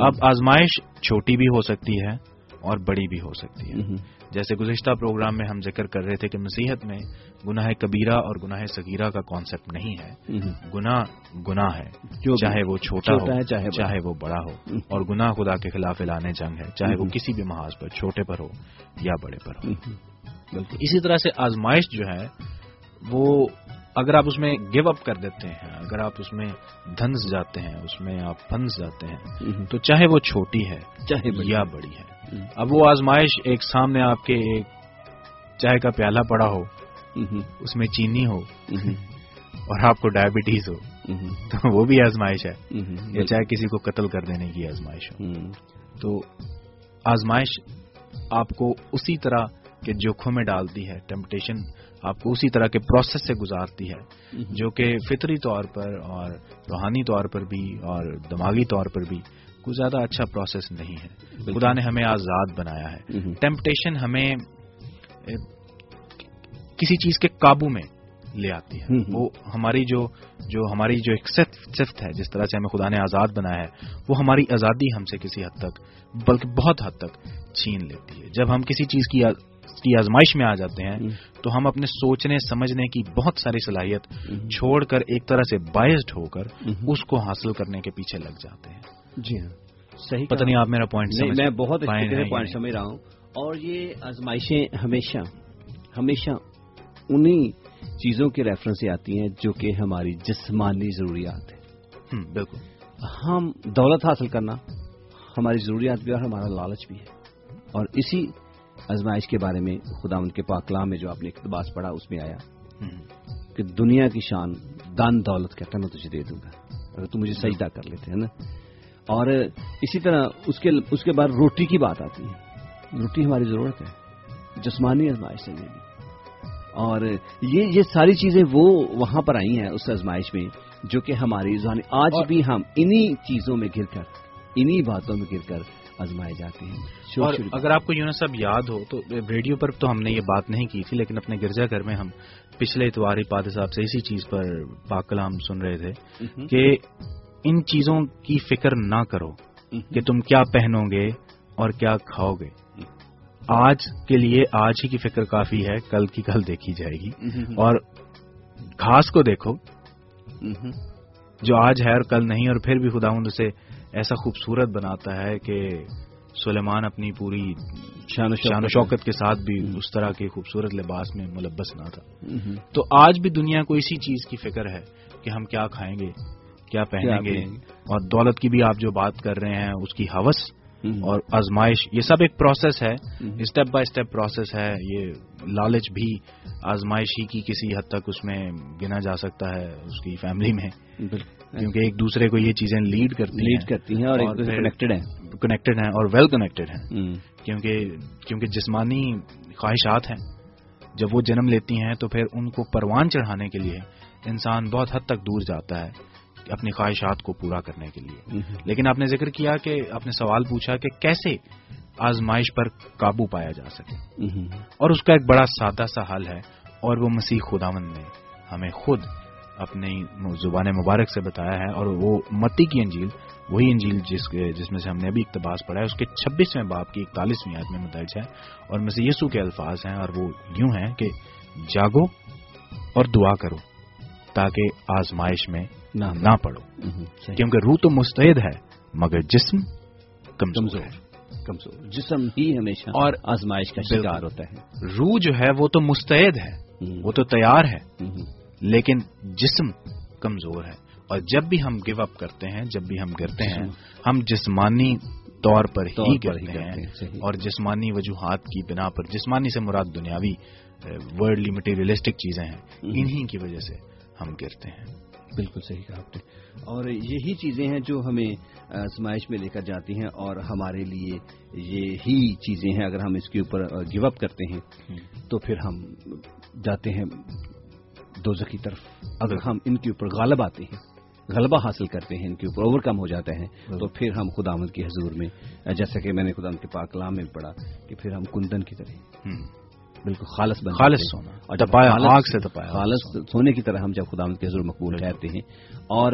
اب آزمائش چھوٹی بھی ہو سکتی ہے اور بڑی بھی ہو سکتی ہے جیسے گزشتہ پروگرام میں ہم ذکر کر رہے تھے کہ مسیحت میں گناہ کبیرہ اور گناہ صغیرہ کا کانسیپٹ نہیں ہے۔ گناہ گناہ ہے چاہے وہ چھوٹا ہو ہے، چاہے وہ بڑا ہو۔ اور گناہ خدا کے خلاف اعلان جنگ ہے چاہے وہ کسی بھی محاذ پر چھوٹے پر ہو یا بڑے پر ہو۔ بالکل۔ اسی طرح سے آزمائش جو ہے وہ اگر آپ اس میں گیو اپ کر دیتے ہیں اگر آپ اس میں دھنس جاتے ہیں اس میں آپ پھنس جاتے ہیں تو چاہے وہ چھوٹی ہے چاہے یا بڑی ہے۔ اب وہ آزمائش ایک سامنے آپ کے ایک چائے کا پیالہ پڑا ہو اس میں چینی ہو اور آپ کو ڈائبٹیز ہو تو وہ بھی آزمائش ہے۔ یا چاہے کسی کو قتل کر دینے کی آزمائش ہو۔ تو آزمائش آپ کو اسی طرح کے جوکھوں میں ڈالتی ہے ٹیمپٹیشن آپ کو اسی طرح کے پروسیس سے گزارتی ہے جو کہ فطری طور پر اور روحانی طور پر بھی اور دماغی طور پر بھی کوئی زیادہ اچھا پروسیس نہیں ہے۔ خدا نے ہمیں آزاد بنایا ہے۔ ٹیمپٹیشن ہمیں کسی چیز کے قابو میں لے آتی ہے۔ وہ ہماری جو جو ہماری جو ایک صفت ہے جس طرح سے ہمیں خدا نے آزاد بنایا ہے وہ ہماری آزادی ہم سے کسی حد تک بلکہ بہت حد تک چھین لیتی ہے۔ جب ہم کسی چیز کی کی آزمائش میں آ جاتے ہیں تو ہم اپنے سوچنے سمجھنے کی بہت ساری صلاحیت چھوڑ کر ایک طرح سے باعث ہو کر اس کو حاصل کرنے کے پیچھے لگ جاتے ہیں۔ جی ہاں۔ صحیح پتہ نہیں آپ میرا پوائنٹ میں بہت پوائنٹ؟ سمجھ رہا ہوں۔ اور یہ آزمائشیں ہمیشہ ہمیشہ انہی چیزوں کے ریفرنس سے آتی ہیں جو کہ ہماری جسمانی ضروریات ہیں۔ بالکل۔ ہم دولت حاصل کرنا ہماری ضروریات بھی اور ہمارا لالچ بھی ہے۔ اور اسی آزمائش کے بارے میں خدا ان کے پاکلام میں جو آپ نے اقتباس پڑھا اس میں آیا کہ دنیا کی شان دان دولت کہتا میں تجھے دے دوں گا۔ اگر تو مجھے سجدہ کر لیتے ہیں نا؟ اور اسی طرح اس کے اس کے بعد روٹی کی بات آتی ہے۔ روٹی ہماری ضرورت ہے جسمانی آزمائش سے بھی اور یہ یہ ساری چیزیں وہ وہاں پر آئی ہیں اس آزمائش میں جو کہ ہماری ذہنی آج بھی ہم انہی چیزوں میں گر کر انہی باتوں میں گر کر آزمائے جاتے ہیں۔ اور اگر آپ کو یونس صاحب یاد ہو تو ریڈیو پر تو ہم نے یہ بات نہیں کی تھی لیکن اپنے گرجا گھر میں ہم پچھلے اتواری پادے صاحب سے اسی چیز پر پاک کلام سن رہے تھے کہ ان چیزوں کی فکر نہ کرو کہ تم کیا پہنو گے اور کیا کھاؤ گے۔ آج کے لیے آج ہی کی فکر کافی ہے کل کی کل دیکھی جائے گی۔ اور گھاس کو دیکھو جو آج ہے اور کل نہیں اور پھر بھی خدا اسے ایسا خوبصورت بناتا ہے کہ سلیمان اپنی پوری شان و شان و شوکت کے ساتھ بھی اس طرح کے خوبصورت لباس میں ملبس نہ تھا۔ تو آج بھی دنیا کو اسی چیز کی فکر ہے کہ ہم کیا کھائیں گے۔ کیا پہنیں گے۔ اور دولت کی بھی آپ جو بات کر رہے ہیں اس کی حوث اور آزمائش یہ سب ایک پروسیس ہے۔ اسٹیپ بائی اسٹیپ پروسیس ہے۔ یہ لالچ بھی آزمائش ہی کی کسی حد تک اس میں گنا جا سکتا ہے اس کی فیملی میں۔ کیونکہ ایک دوسرے کو یہ چیزیں لیڈ کرتی لیڈ کرتی ہیں اور کنیکٹڈ ہیں۔ کنیکٹڈ ہیں اور ویل کنیکٹڈ ہیں۔ کیونکہ کیونکہ جسمانی خواہشات ہیں۔ جب وہ جنم لیتی ہیں تو پھر ان کو پروان چڑھانے کے لیے انسان بہت حد تک دور جاتا ہے۔ اپنی خواہشات کو پورا کرنے کے لیے۔ لیکن آپ نے ذکر کیا کہ آپ نے سوال پوچھا کہ کیسے آزمائش پر قابو پایا جا سکے۔ اور اس کا ایک بڑا سادہ سا حل ہے اور وہ مسیح خداون نے ہمیں خود اپنی زبان مبارک سے بتایا ہے اور وہ متی کی انجیل وہی انجیل جس جس میں سے ہم نے ابھی اقتباس پڑھا ہے اس کے چھبیسویں باپ کی اکتالیسویں آیت میں مدرج ہے۔ اور مسیح یسو کے الفاظ ہیں اور وہ یوں ہیں کہ جاگو اور دعا کرو تاکہ آزمائش میں نہ پڑو کیونکہ روح تو مستعد ہے مگر جسم کمزور ہے۔ کمزور۔ جسم ہی ہمیشہ اور آزمائش کا شکار ہوتا ہے۔ روح جو ہے وہ تو مستعد ہے وہ تو تیار ہے لیکن جسم کمزور ہے۔ اور جب بھی ہم گیو اپ کرتے ہیں جب بھی ہم گرتے ہیں ہم جسمانی طور پر ہی گرتے ہیں،۔ اور جسمانی وجوہات کی بنا پر جسمانی سے مراد دنیاوی ورلڈلی مٹیریلسٹک چیزیں ہیں۔ انہی کی وجہ سے ہم گرتے ہیں۔ بالکل صحیح کہا آپ نے۔ اور یہی چیزیں ہیں جو ہمیں آزمائش میں لے کر جاتی ہیں اور ہمارے لیے یہی چیزیں ہیں۔ اگر ہم اس کے اوپر گیو اپ کرتے ہیں تو پھر ہم جاتے ہیں دوزہ کی طرف۔ اگر ہم ان کے اوپر غالب آتے ہیں غلبہ حاصل کرتے ہیں ان کے اوپر اوور کم ہو جاتے ہیں تو پھر ہم خدا کے حضور میں جیسا کہ میں نے خدا کے پاک کلام میں پڑھا کہ پھر ہم کندن کی طرح۔ بالکل خالص بن خالص۔ سونا اور خالص- آگ سے تپایا۔ خالص سونے کی طرح ہم جب خداوند کے حضور مقبول ٹھہرتے ہیں اور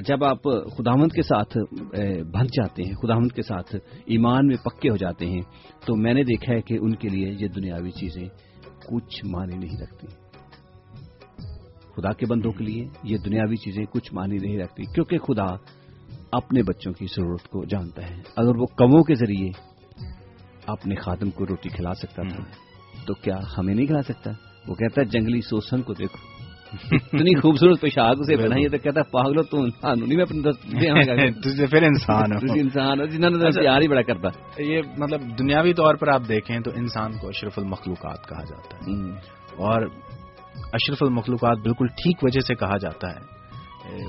جب آپ خداوند کے ساتھ بن جاتے ہیں خداوند کے ساتھ ایمان میں پکے ہو جاتے ہیں تو میں نے دیکھا ہے کہ ان کے لیے یہ دنیاوی چیزیں کچھ معنی نہیں رکھتی۔ خدا کے بندوں کے لیے یہ دنیاوی چیزیں کچھ معنی نہیں رکھتی کیونکہ خدا اپنے بچوں کی ضرورت کو جانتا ہے۔ اگر وہ کموں کے ذریعے اپنے خادم کو روٹی کھلا سکتا تھا تو کیا ہمیں نہیں کھلا سکتا؟ وہ کہتا ہے جنگلی سوسن کو دیکھو۔ اتنی خوبصورت پیشاب اسے بنائی تو کہتا ہے پاگلو تو انسان نہیں میں اپنے۔ تجھے پھر انسان ہو۔ انسان ہو۔ جنہوں نے پیار ہی بڑا کرتا۔ یہ مطلب دنیاوی طور پر آپ دیکھیں تو انسان کو اشرف المخلوقات کہا جاتا ہے۔ اور اشرف المخلوقات بالکل ٹھیک وجہ سے کہا جاتا ہے۔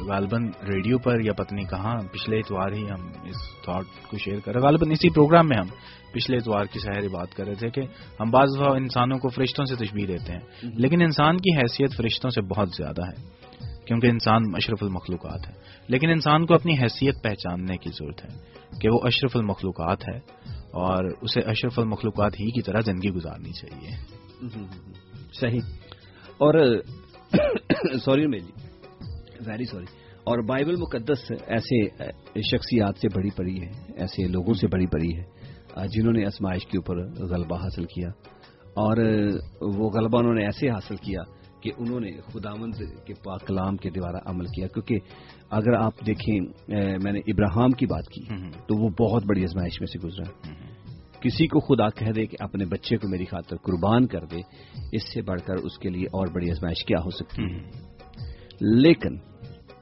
غالباً ریڈیو پر یا پتنی کہاں پچھلے اتوار ہی ہم اس تھاٹ کو شیئر کر رہے غالباً اسی پروگرام میں ہم پچھلے اتوار کی سہری بات کر رہے تھے کہ ہم بعض دفعہ انسانوں کو فرشتوں سے تشبیح دیتے ہیں لیکن انسان کی حیثیت فرشتوں سے بہت زیادہ ہے کیونکہ انسان اشرف المخلوقات ہے۔ لیکن انسان کو اپنی حیثیت پہچاننے کی ضرورت ہے کہ وہ اشرف المخلوقات ہے اور اسے اشرف المخلوقات ہی کی طرح زندگی گزارنی چاہیے۔ صحیح۔ اور سوری میری ویری سوری۔ اور بائبل مقدس ایسے شخصیات سے بڑی پڑی ہے ایسے لوگوں سے بڑی پڑی ہے جنہوں نے ازمائش کے اوپر غلبہ حاصل کیا اور وہ غلبہ انہوں نے ایسے حاصل کیا کہ انہوں نے خداوند کے پاک کلام کے دوارا عمل کیا۔ کیونکہ اگر آپ دیکھیں میں نے ابراہم کی بات کی تو وہ بہت بڑی ازمائش میں سے گزرا۔ کسی کو خدا کہہ دے کہ اپنے بچے کو میری خاطر قربان کر دے اس سے بڑھ کر اس کے لیے اور بڑی ازمائش کیا ہو سکتی ہے؟ لیکن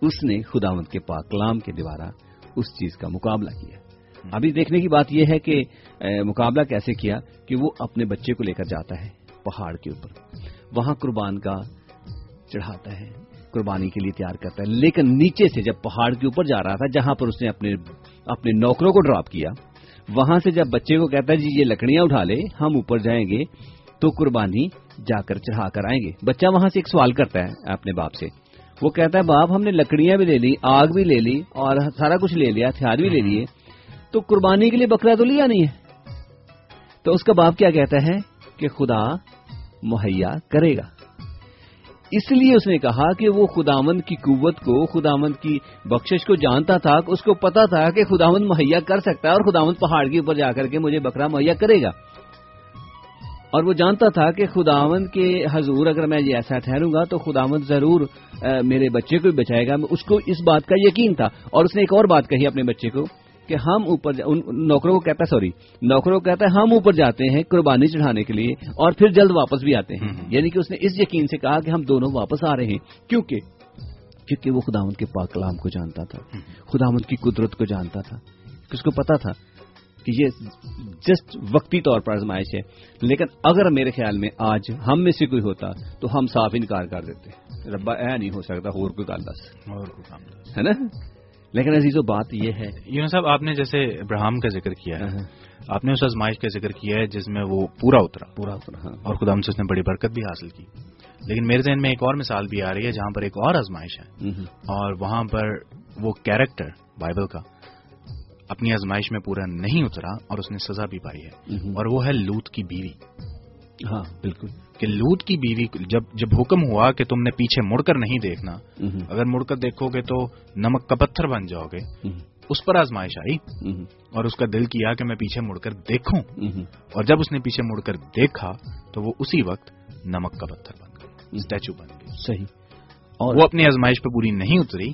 اس نے خداوند کے پاک کلام کے دوارا اس چیز کا مقابلہ کیا۔ ابھی دیکھنے کی بات یہ ہے کہ مقابلہ کیسے کیا کہ وہ اپنے بچے کو لے کر جاتا ہے پہاڑ کے اوپر۔ وہاں قربان کا چڑھاتا ہے، قربانی کے لیے تیار کرتا ہے۔ لیکن نیچے سے جب پہاڑ کے اوپر جا رہا تھا، جہاں پر اس نے اپنے اپنے نوکروں کو ڈراپ کیا، وہاں سے جب بچے کو کہتا ہے جی یہ لکڑیاں اٹھا لے، ہم اوپر جائیں گے تو قربانی جا کر چڑھا کر آئیں گے۔ بچہ وہاں سے ایک سوال کرتا ہے اپنے باپ سے۔ وہ کہتا ہے، باپ، ہم نے لکڑیاں بھی لے لی، آگ بھی لے لی اور سارا کچھ لے لیا، ہتھیار بھی لے لیے۔ تو قربانی کے لیے بکرا تو لیا نہیں ہے۔ تو اس کا باپ کیا کہتا ہے کہ خدا مہیا کرے گا۔ اس لیے اس نے کہا کہ وہ خداوند کی قوت کو، خداوند کی بخشش کو جانتا تھا، اس کو پتا تھا کہ خداوند مہیا کر سکتا ہے اور خداوند پہاڑ کے اوپر جا کر کے مجھے بکرا مہیا کرے گا۔ اور وہ جانتا تھا کہ خداوند کے حضور اگر میں یہ ایسا ٹھہروں گا تو خداوند ضرور میرے بچے کو بھی بچائے گا۔ اس کو اس بات کا یقین تھا۔ اور اس نے ایک اور بات کہی اپنے بچے کو۔ کہ ہم اوپر نوکروں کو کہتا ہے سوری نوکروں کو کہتا ہے ہم اوپر جاتے ہیں قربانی چڑھانے کے لیے اور پھر جلد واپس بھی آتے ہیں۔ یعنی کہ اس نے اس یقین سے کہا کہ ہم دونوں واپس آ رہے ہیں۔ کیونکہ کیونکہ وہ خداوند کے پاک کلام کو جانتا تھا۔ خداوند کی قدرت کو جانتا تھا۔ اس کو پتا تھا کہ یہ جسٹ وقتی طور پر آزمائش ہے۔ لیکن اگر میرے خیال میں آج ہم میں سے کوئی ہوتا تو ہم صاف انکار کر دیتے۔ ربا اے نہیں ہو سکتا اور کوئی دس۔ کام نہیں۔ ہے نا؟ لیکن عزیز و بات یہ ہے یوں صاحب آپ نے جیسے ابراہم کا ذکر کیا ہے آپ نے اس آزمائش کا ذکر کیا ہے جس میں وہ پورا اترا۔ پورا اترا ہاں۔ اور خدا سے اس نے بڑی برکت بھی حاصل کی۔ لیکن میرے ذہن میں ایک اور مثال بھی آ رہی ہے جہاں پر ایک اور آزمائش ہے۔ اور وہاں پر وہ کیریکٹر بائبل کا اپنی آزمائش میں پورا نہیں اترا اور اس نے سزا بھی پائی ہے۔ اور وہ ہے لوت کی بیوی۔ ہاں بالکل۔ کہ لوت کی بیوی جب جب حکم ہوا کہ تم نے پیچھے مڑ کر نہیں دیکھنا اگر مڑ کر دیکھو گے تو نمک کا پتھر بن جاؤ گے۔ اس پر آزمائش آئی۔ اور اس کا دل کیا کہ میں پیچھے مڑ کر دیکھوں۔ اور جب اس نے پیچھے مڑ کر دیکھا تو وہ اسی وقت نمک کا پتھر بن گیا۔ اسٹیچو بن گیا۔ صحیح۔ اور وہ اپنی آزمائش پہ پوری نہیں اتری۔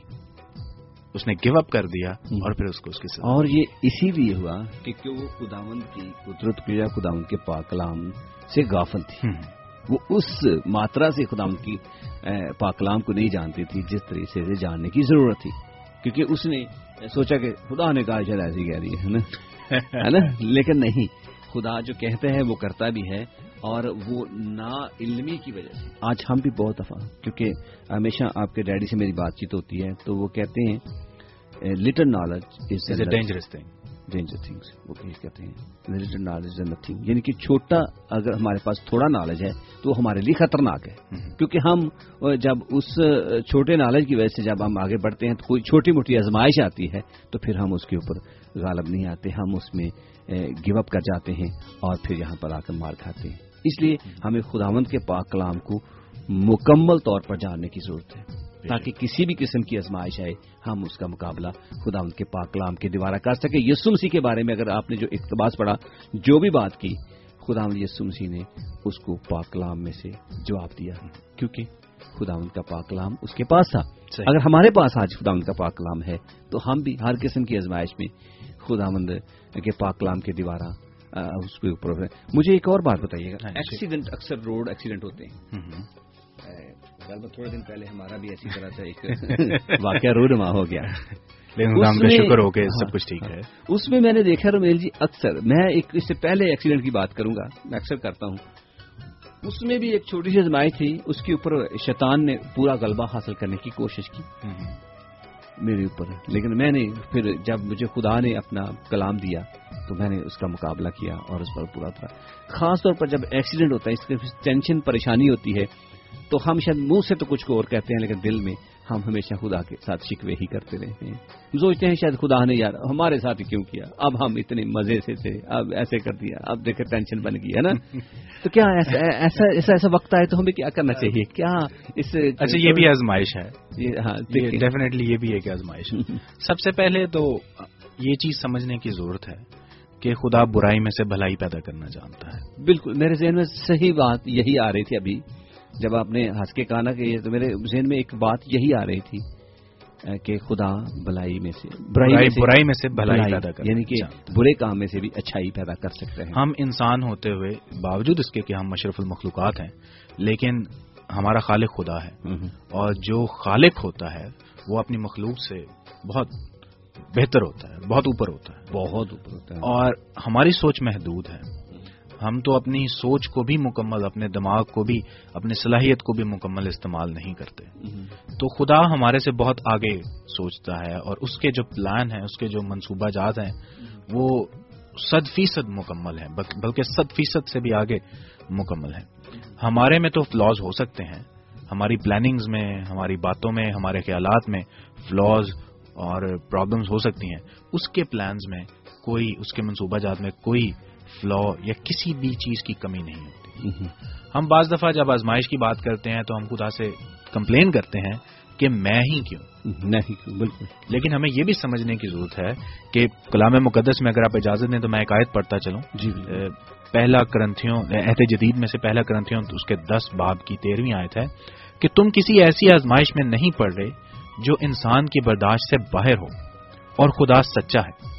اس نے گیو اپ کر دیا اور پھر اس کو اس کے اور یہ اسی لیے ہوا کہ وہ خداوند کی قدرت کو یا خداوند کے پاک کلام سے غافل تھی؟ وہ اس ماترا سے خداوند کی پاکلام کو نہیں جانتی تھی جس طریقے سے جاننے کی ضرورت تھی۔ کیونکہ اس نے سوچا کہ خدا نے کہا شاید ایسی کہہ رہی ہے نا؟ لیکن نہیں خدا جو کہتا ہے وہ کرتا بھی ہے اور وہ نا علمی کی وجہ سے۔ آج ہم بھی بہت دفعہ کیونکہ ہمیشہ آپ کے ڈیڈی سے میری بات چیت ہوتی ہے تو وہ کہتے ہیں little knowledge is a dangerous thing danger things وہ کہتے ہیں. لٹل نالج نتھنگ یعنی کہ چھوٹا اگر ہمارے پاس تھوڑا نالج ہے تو ہمارے لیے خطرناک ہے. کیونکہ ہم جب اس چھوٹے نالج کی وجہ سے جب ہم آگے بڑھتے ہیں تو کوئی چھوٹی موٹی آزمائش آتی ہے تو پھر ہم اس کے اوپر غالب نہیں آتے. ہم اس میں گیو اپ کر جاتے ہیں اور پھر یہاں پر آ کر مار کھاتے ہیں. اس لیے ہمیں خداوند کے پاک کلام کو مکمل طور پر جاننے کی ضرورت ہے۔ تاکہ کسی بھی قسم کی آزمائش آئے ہم اس کا مقابلہ خداوند کے پاک کلام کے دوبارہ کر سکے۔ یسو مسیح کے بارے میں اگر آپ نے جو اقتباس پڑھا جو بھی بات کی خداوند یسو مسیح نے اس کو پاک کلام میں سے جواب دیا کیونکہ خداوند کا پاک کلام اس کے پاس تھا۔ اگر ہمارے پاس آج خداوند کا پاک کلام ہے تو ہم بھی ہر قسم کی آزمائش میں خداوند کے پاک کلام کے دوبارہ آ، اس کے اوپر مجھے ایک اور بات بتائیے گا۔ ہاں جی۔ ایکسیڈنٹ اکثر روڈ ایکسیڈنٹ ہوتے ہیں۔ غالباً تھوڑے دن پہلے ہمارا بھی ایسی طرح سے ایک واقعہ رونما ہو گیا۔ شکر ہو کہ ہاں، سب کچھ ٹھیک ہے۔ اس میں میں نے دیکھا رومیل جی اکثر میں ایک اس سے پہلے ایکسیڈنٹ کی بات کروں گا میں اکثر کرتا ہوں۔ اس میں بھی ایک چھوٹی سی آزمائی تھی اس کے اوپر شیطان نے پورا غلبہ حاصل کرنے کی کوشش کی۔ ہم۔ میرے اوپر۔ لیکن میں نے پھر جب مجھے خدا نے اپنا کلام دیا تو میں نے اس کا مقابلہ کیا اور اس پر پورا اترا۔ خاص طور پر جب ایکسیڈنٹ ہوتا ہے اس کی ٹینشن پریشانی ہوتی ہے تو ہم شاید منہ سے تو کچھ کو اور کہتے ہیں لیکن دل میں ہم ہمیشہ خدا کے ساتھ شکوے ہی کرتے رہتے ہیں۔ ہم سوچتے ہیں شاید خدا نے یار ہمارے ساتھ ہی کیوں کیا؟ اب ہم اتنے مزے سے تھے اب ایسے کر دیا اب دیکھے ٹینشن بن گئی ہے نا؟ تو کیا ایسا ایسا ایسا ایسا وقت آئے تو ہمیں کیا کرنا چاہیے؟ کیا اس اچھا یہ بھی آزمائش ہے۔ یہ- ہاں ڈیفینیٹلی یہ بھی ایک آزمائش ہے۔ سب سے پہلے تو یہ چیز سمجھنے کی ضرورت ہے کہ خدا برائی میں سے بھلائی پیدا کرنا جانتا ہے۔ بالکل میرے ذہن میں صحیح بات یہی آ رہی تھی ابھی۔ جب آپ نے ہنس کے کہا نا کہ یہ تو میرے ذہن میں ایک بات یہی آ رہی تھی کہ خدا بلائی میں سے برائی برائی میں سے بھلائی پیدا کرنا یعنی کہ ہے۔ برے کام میں سے بھی اچھائی پیدا کر سکتے ہیں۔ ہم انسان ہوتے ہوئے باوجود اس کے کہ ہم مشرف المخلوقات ہیں لیکن ہمارا خالق خدا ہے۔ اور جو خالق ہوتا ہے وہ اپنی مخلوق سے بہت بہتر ہوتا ہے بہت اوپر ہوتا ہے۔ بہت اوپر ہوتا ہے۔ اور ہماری سوچ محدود ہے۔ ہم تو اپنی سوچ کو بھی مکمل اپنے دماغ کو بھی اپنی صلاحیت کو بھی مکمل استعمال نہیں کرتے۔ تو خدا ہمارے سے بہت آگے سوچتا ہے اور اس کے جو پلان ہیں اس کے جو منصوبہ جات ہیں وہ صد فیصد مکمل ہیں بل- بلکہ صد فیصد سے بھی آگے مکمل ہیں۔ ہمارے میں تو فلاز ہو سکتے ہیں۔ ہماری پلاننگز میں ہماری باتوں میں ہمارے خیالات میں فلاز اور پرابلمز ہو سکتی ہیں۔ اس کے پلانز میں کوئی اس کے منصوبہ جات میں کوئی فلا یا کسی بھی چیز کی کمی نہیں ہوتی۔ ہم، بعض دفعہ جب آزمائش کی بات کرتے ہیں تو ہم خدا سے کمپلین کرتے ہیں کہ میں ہی کیوں؟ نہیں بالکل۔ لیکن ہمیں یہ بھی سمجھنے کی ضرورت ہے کہ کلام مقدس میں اگر آپ اجازت دیں تو میں ایک آیت پڑھتا چلوں۔ جی پہلا کرنتھیوں عہد جدید میں سے پہلا کرنتھیوں اس کے دس باب کی تیرہویں آیت ہے کہ تم کسی ایسی آزمائش میں نہیں پڑ رہے جو انسان کی برداشت سے باہر ہو اور خدا سچا ہے۔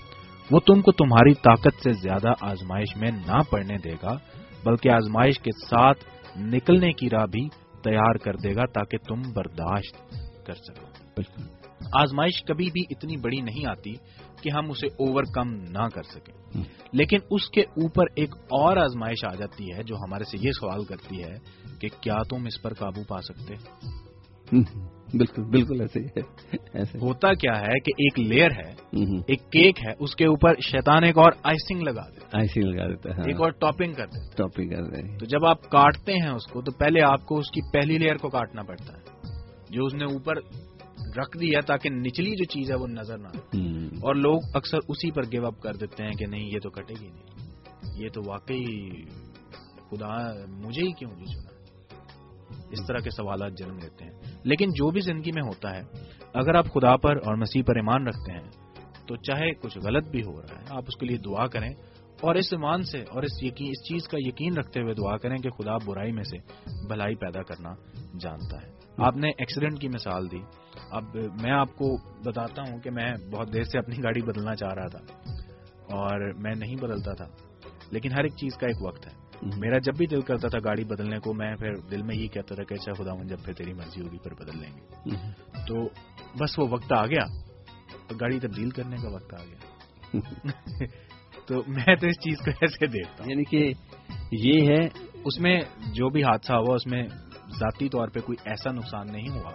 وہ تم کو تمہاری طاقت سے زیادہ آزمائش میں نہ پڑنے دے گا بلکہ آزمائش کے ساتھ نکلنے کی راہ بھی تیار کر دے گا تاکہ تم برداشت کر سکو۔ آزمائش کبھی بھی اتنی بڑی نہیں آتی کہ ہم اسے اوور کم نہ کر سکیں۔ لیکن اس کے اوپر ایک اور آزمائش آ جاتی ہے جو ہمارے سے یہ سوال کرتی ہے کہ کیا تم اس پر قابو پا سکتے؟ بالکل بالکل ایسے ہی ہے ایسے ہوتا کیا ہے کہ ایک لیئر ہے ایک کیک ہے اس کے اوپر شیطان ایک اور آئسنگ لگا دیتا ہی لگا دیتا ہے ہے ایک اور ٹاپنگ کر دیتا ٹاپک کر ہے۔ تو جب آپ کاٹتے ہیں اس کو تو پہلے آپ کو اس کی پہلی لیئر کو کاٹنا پڑتا ہے جو اس نے اوپر رکھ دیا تاکہ نچلی جو چیز ہے وہ نظر نہ آئے۔ اور لوگ اکثر اسی پر گیو اپ کر دیتے ہیں کہ نہیں یہ تو کٹے گی نہیں۔ یہ تو واقعی خدا مجھے ہی کیوں نہیں چنا اس طرح کے سوالات جنم لیتے ہیں۔ لیکن جو بھی زندگی میں ہوتا ہے، اگر آپ خدا پر اور مسیح پر ایمان رکھتے ہیں، تو چاہے کچھ غلط بھی ہو رہا ہے، آپ اس کے لیے دعا کریں اور اس ایمان سے اور اس یقین، اس چیز کا یقین رکھتے ہوئے دعا کریں کہ خدا برائی میں سے بھلائی پیدا کرنا جانتا ہے۔ آپ نے ایکسیڈنٹ کی مثال دی۔ اب میں آپ کو بتاتا ہوں کہ میں بہت دیر سے اپنی گاڑی بدلنا چاہ رہا تھا اور میں نہیں بدلتا تھا، لیکن ہر ایک چیز کا ایک وقت ہے۔ میرا جب بھی دل کرتا تھا گاڑی بدلنے کو میں پھر دل میں یہ کہتا تھا کہ اچھا خدا جب پھر تیری مرضی ہوگی پھر بدل لیں گے۔ تو بس وہ وقت آ گیا۔ گاڑی تبدیل کرنے کا وقت آ گیا۔ تو میں تو اس چیز کو ایسے دیکھتا ہوں۔ یعنی کہ یہ ہے اس میں جو بھی حادثہ ہوا اس میں ذاتی طور پہ کوئی ایسا نقصان نہیں ہوا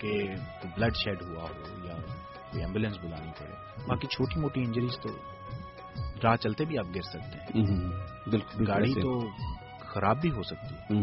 کہ بلڈ شیڈ ہوا ہو یا کوئی ایمبولینس بلانی پڑے۔ باقی چھوٹی موٹی انجریز تو راہ چلتے بھی آپ گر سکتے ہیں۔ گاڑی۔ تو خراب بھی ہو سکتی ہے۔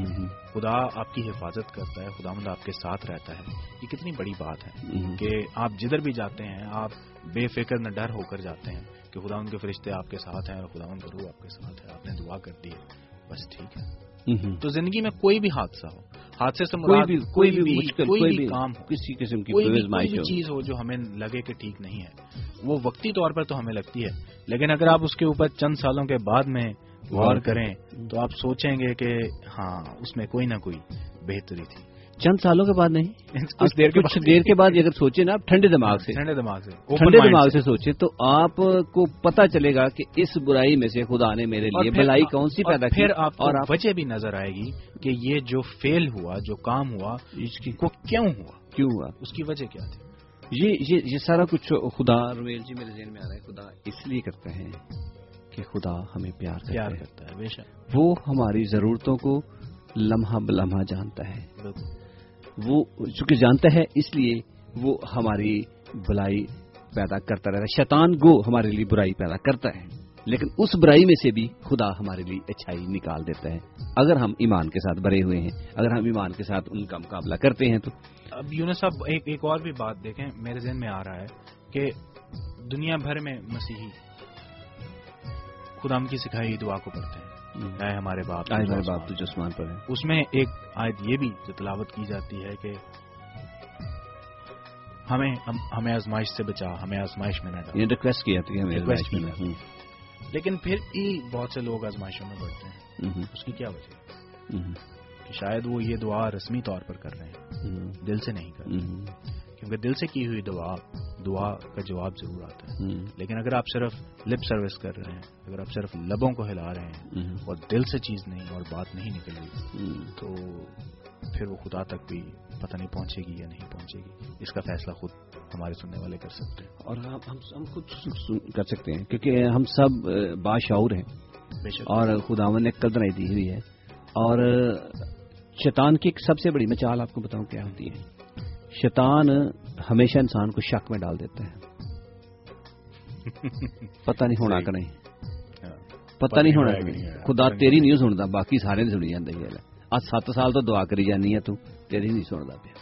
خدا آپ کی حفاظت کرتا ہے خدا مند آپ کے ساتھ رہتا ہے۔ یہ کتنی بڑی بات ہے کہ آپ جدھر بھی جاتے ہیں آپ بے فکر نہ ڈر ہو کر جاتے ہیں کہ خدا ان کے فرشتے آپ کے ساتھ ہیں اور خدا ان کا روح آپ کے ساتھ ہے آپ نے دعا کر دی ہے۔ بس ٹھیک ہے۔ تو زندگی میں کوئی بھی حادثہ ہو حادثے سے کوئی مراد بھی کوئی بھی مشکل کوئی کوئی بھی کام ہو کسی قسم کی کوئی کوئی بھی, کوئی چیز ہو جو ہمیں لگے کہ ٹھیک نہیں ہے۔ وہ وقتی طور پر تو ہمیں لگتی ہے لیکن اگر آپ اس کے اوپر چند سالوں کے بعد میں غور کریں تو آپ سوچیں گے کہ ہاں اس میں کوئی نہ کوئی بہتری تھی۔ چند سالوں کے بعد نہیں کچھ دیر کے کچھ دیر کے بعد اگر سوچے نا آپ ٹھنڈے دماغ سے ٹھنڈے دماغ سے ٹھنڈے دماغ سے۔ سوچے تو آپ کو پتا چلے گا کہ اس برائی میں سے خدا نے میرے لیے بھلائی کون سی پیدا کی؟ کو اور وجہ بھی نظر آئے گی کہ یہ جو فیل ہوا جو کام ہوا اس کی وہ کیوں ہوا؟ کیوں ہوا؟ اس کی وجہ کیا تھی؟ یہ یہ سارا کچھ خدا رویل جی میرے ذہن میں آ رہا ہے۔ خدا اس لیے کرتے ہیں کہ خدا ہمیں پیار پیار کرتا ہے وہ ہماری ضرورتوں کو لمحہ بلمحہ جانتا ہے۔ وہ چونکہ جانتا ہے، اس لیے وہ ہماری بلائی پیدا کرتا رہتا ہے۔ شیطان گو ہمارے لیے برائی پیدا کرتا ہے۔ لیکن اس برائی میں سے بھی خدا ہمارے لیے اچھائی نکال دیتا ہے۔ اگر ہم ایمان کے ساتھ بھرے ہوئے ہیں، اگر ہم ایمان کے ساتھ ان کا مقابلہ کرتے ہیں تو اب یونس صاحب، ایک ایک اور بھی بات دیکھیں، میرے ذہن میں آ رہا ہے کہ دنیا بھر میں مسیحی خدا ہم کی سکھائی دعا کو پڑھتے ہیں۔ اے ہمارے باپ آئے آسمان باپ تو جو آسمان پر ہے۔ اس میں ایک آیت یہ بھی جو تلاوت کی جاتی ہے کہ ہمیں ہم- ہمیں آزمائش سے بچا ہمیں آزمائش میں نہ ریکویسٹ کی جاتی ہے کی لائف میں لیکن پھر بھی بہت سے لوگ آزمائشوں میں بڑھتے ہیں۔ اس کی کیا وجہ ہے؟ کہ شاید وہ یہ دعا رسمی طور پر کر رہے ہیں۔ دل سے نہیں کر رہے۔ کیونکہ دل سے کی ہوئی دعا دعا کا جواب ضرور آتا ہے۔ لیکن اگر آپ صرف لپ سروس کر رہے ہیں اگر آپ صرف لبوں کو ہلا رہے ہیں اور دل سے چیز نہیں اور بات نہیں نکل رہی۔ تو پھر وہ خدا تک بھی پتہ نہیں پہنچے گی یا نہیں پہنچے گی۔ اس کا فیصلہ خود ہمارے سننے والے کر سکتے ہیں۔ اور ہم خود کر سکتے ہیں کیونکہ ہم سب باشعور ہیں۔ اور خداون نے قدریں دی ہوئی ہے۔ اور شیطان کی ایک سب سے بڑی مثال آپ کو بتاؤں کیا ہوتی ہے۔ شیطان ہمیشہ انسان کو شک میں ڈال دیتا ہے پتہ نہیں ہونا کہ نہیں۔ ہاں۔ پتہ نہیں ہونا کہ نہیں۔ نہیں۔ خدا تیری نہیں سنتا باقی سارے نے سنی جاتا ہے۔ آج سات سال تو دعا کری جانی ہے تو تیری نہیں سنتا پیا۔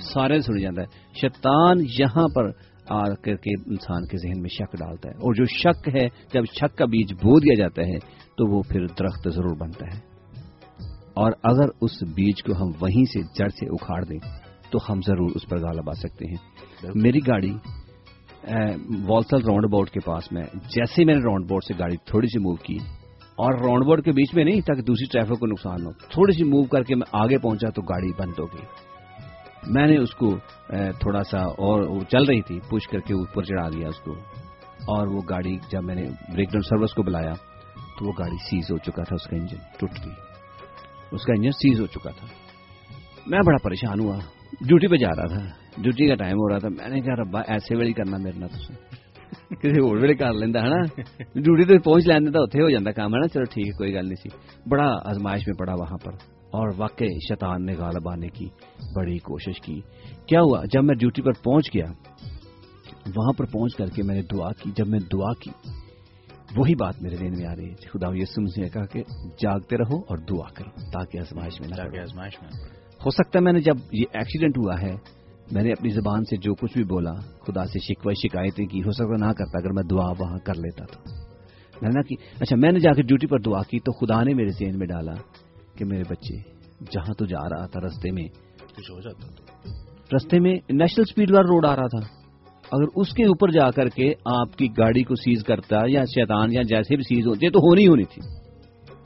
سارے سنی جاتا ہے شیطان یہاں پر آ کر کے انسان کے ذہن میں شک ڈالتا ہے۔ اور جو شک ہے جب شک کا بیج بو دیا جاتا ہے تو وہ پھر درخت ضرور بنتا ہے۔ اور اگر اس بیج کو ہم وہیں سے جڑ سے اکھاڑ دیں تو ہم ضرور اس پر غالب آ سکتے ہیں۔ میری گاڑی والسل راؤنڈ اباؤٹ کے پاس میں جیسے میں نے راؤنڈ اباؤٹ سے گاڑی تھوڑی سی موو کی اور راؤنڈ اباؤٹ کے بیچ میں نہیں تاکہ دوسری ٹریفک کو نقصان ہو تھوڑی سی موو کر کے میں آگے پہنچا تو گاڑی بند ہو گئی۔ میں نے اس کو تھوڑا سا اور چل رہی تھی پوچھ کر کے اوپر چڑھا دیا اس کو۔ اور وہ گاڑی جب میں نے بریک ڈاؤن سروس کو بلایا تو وہ گاڑی سیز ہو چکا تھا اس کا انجن ٹوٹ گئی۔ اس کا انجن سیز ہو چکا تھا۔ میں بڑا پریشان ہوا۔ ڈیوٹی پہ جا رہا تھا، ڈیوٹی کا ٹائم ہو رہا تھا، میں نے کہا ربا، ایسے ویلی کرنا میرے نہ کسی اور ویلے کر لینا ہے نا؟ ڈیوٹی تو پہنچ لینا تو اتنے ہو جاتا کام، ہے نا؟ چلو ٹھیک ہے، کوئی گل نہیں سی۔ بڑا آزمائش میں پڑا وہاں پر، اور واقعی شیطان نے غالب آنے کی بڑی کوشش کی۔ کیا ہوا؟ جب میں ڈیوٹی پر پہنچ گیا، وہاں پر پہنچ کر کے میں نے دعا کی۔ جب میں دعا کی، وہی بات میرے ذہن میں آ رہی ہے۔ خدا یسو مسیح نے کہا کہ جاگتے رہو اور دعا کرو، تاکہ آزمائش میں نہ ہو سکتا ہے میں نے جب یہ ایکسیڈنٹ ہوا ہے میں نے اپنی زبان سے جو کچھ بھی بولا خدا سے شکوہ شکایتیں کی ہو سکتا نہ کرتا اگر میں دعا وہاں کر لیتا تو۔ میں نے اچھا میں نے جا کے ڈیوٹی پر دعا کی تو خدا نے میرے ذہن میں ڈالا کہ میرے بچے جہاں تو جا رہا تھا رستے میں کچھ ہو جاتا رستے میں نیشنل سپیڈ والا روڈ آ رہا تھا۔ اگر اس کے اوپر جا کر کے آپ کی گاڑی کو سیز کرتا یا شیطان یا جیسے بھی سیز ہوتی تو ہونی ہونی تھی۔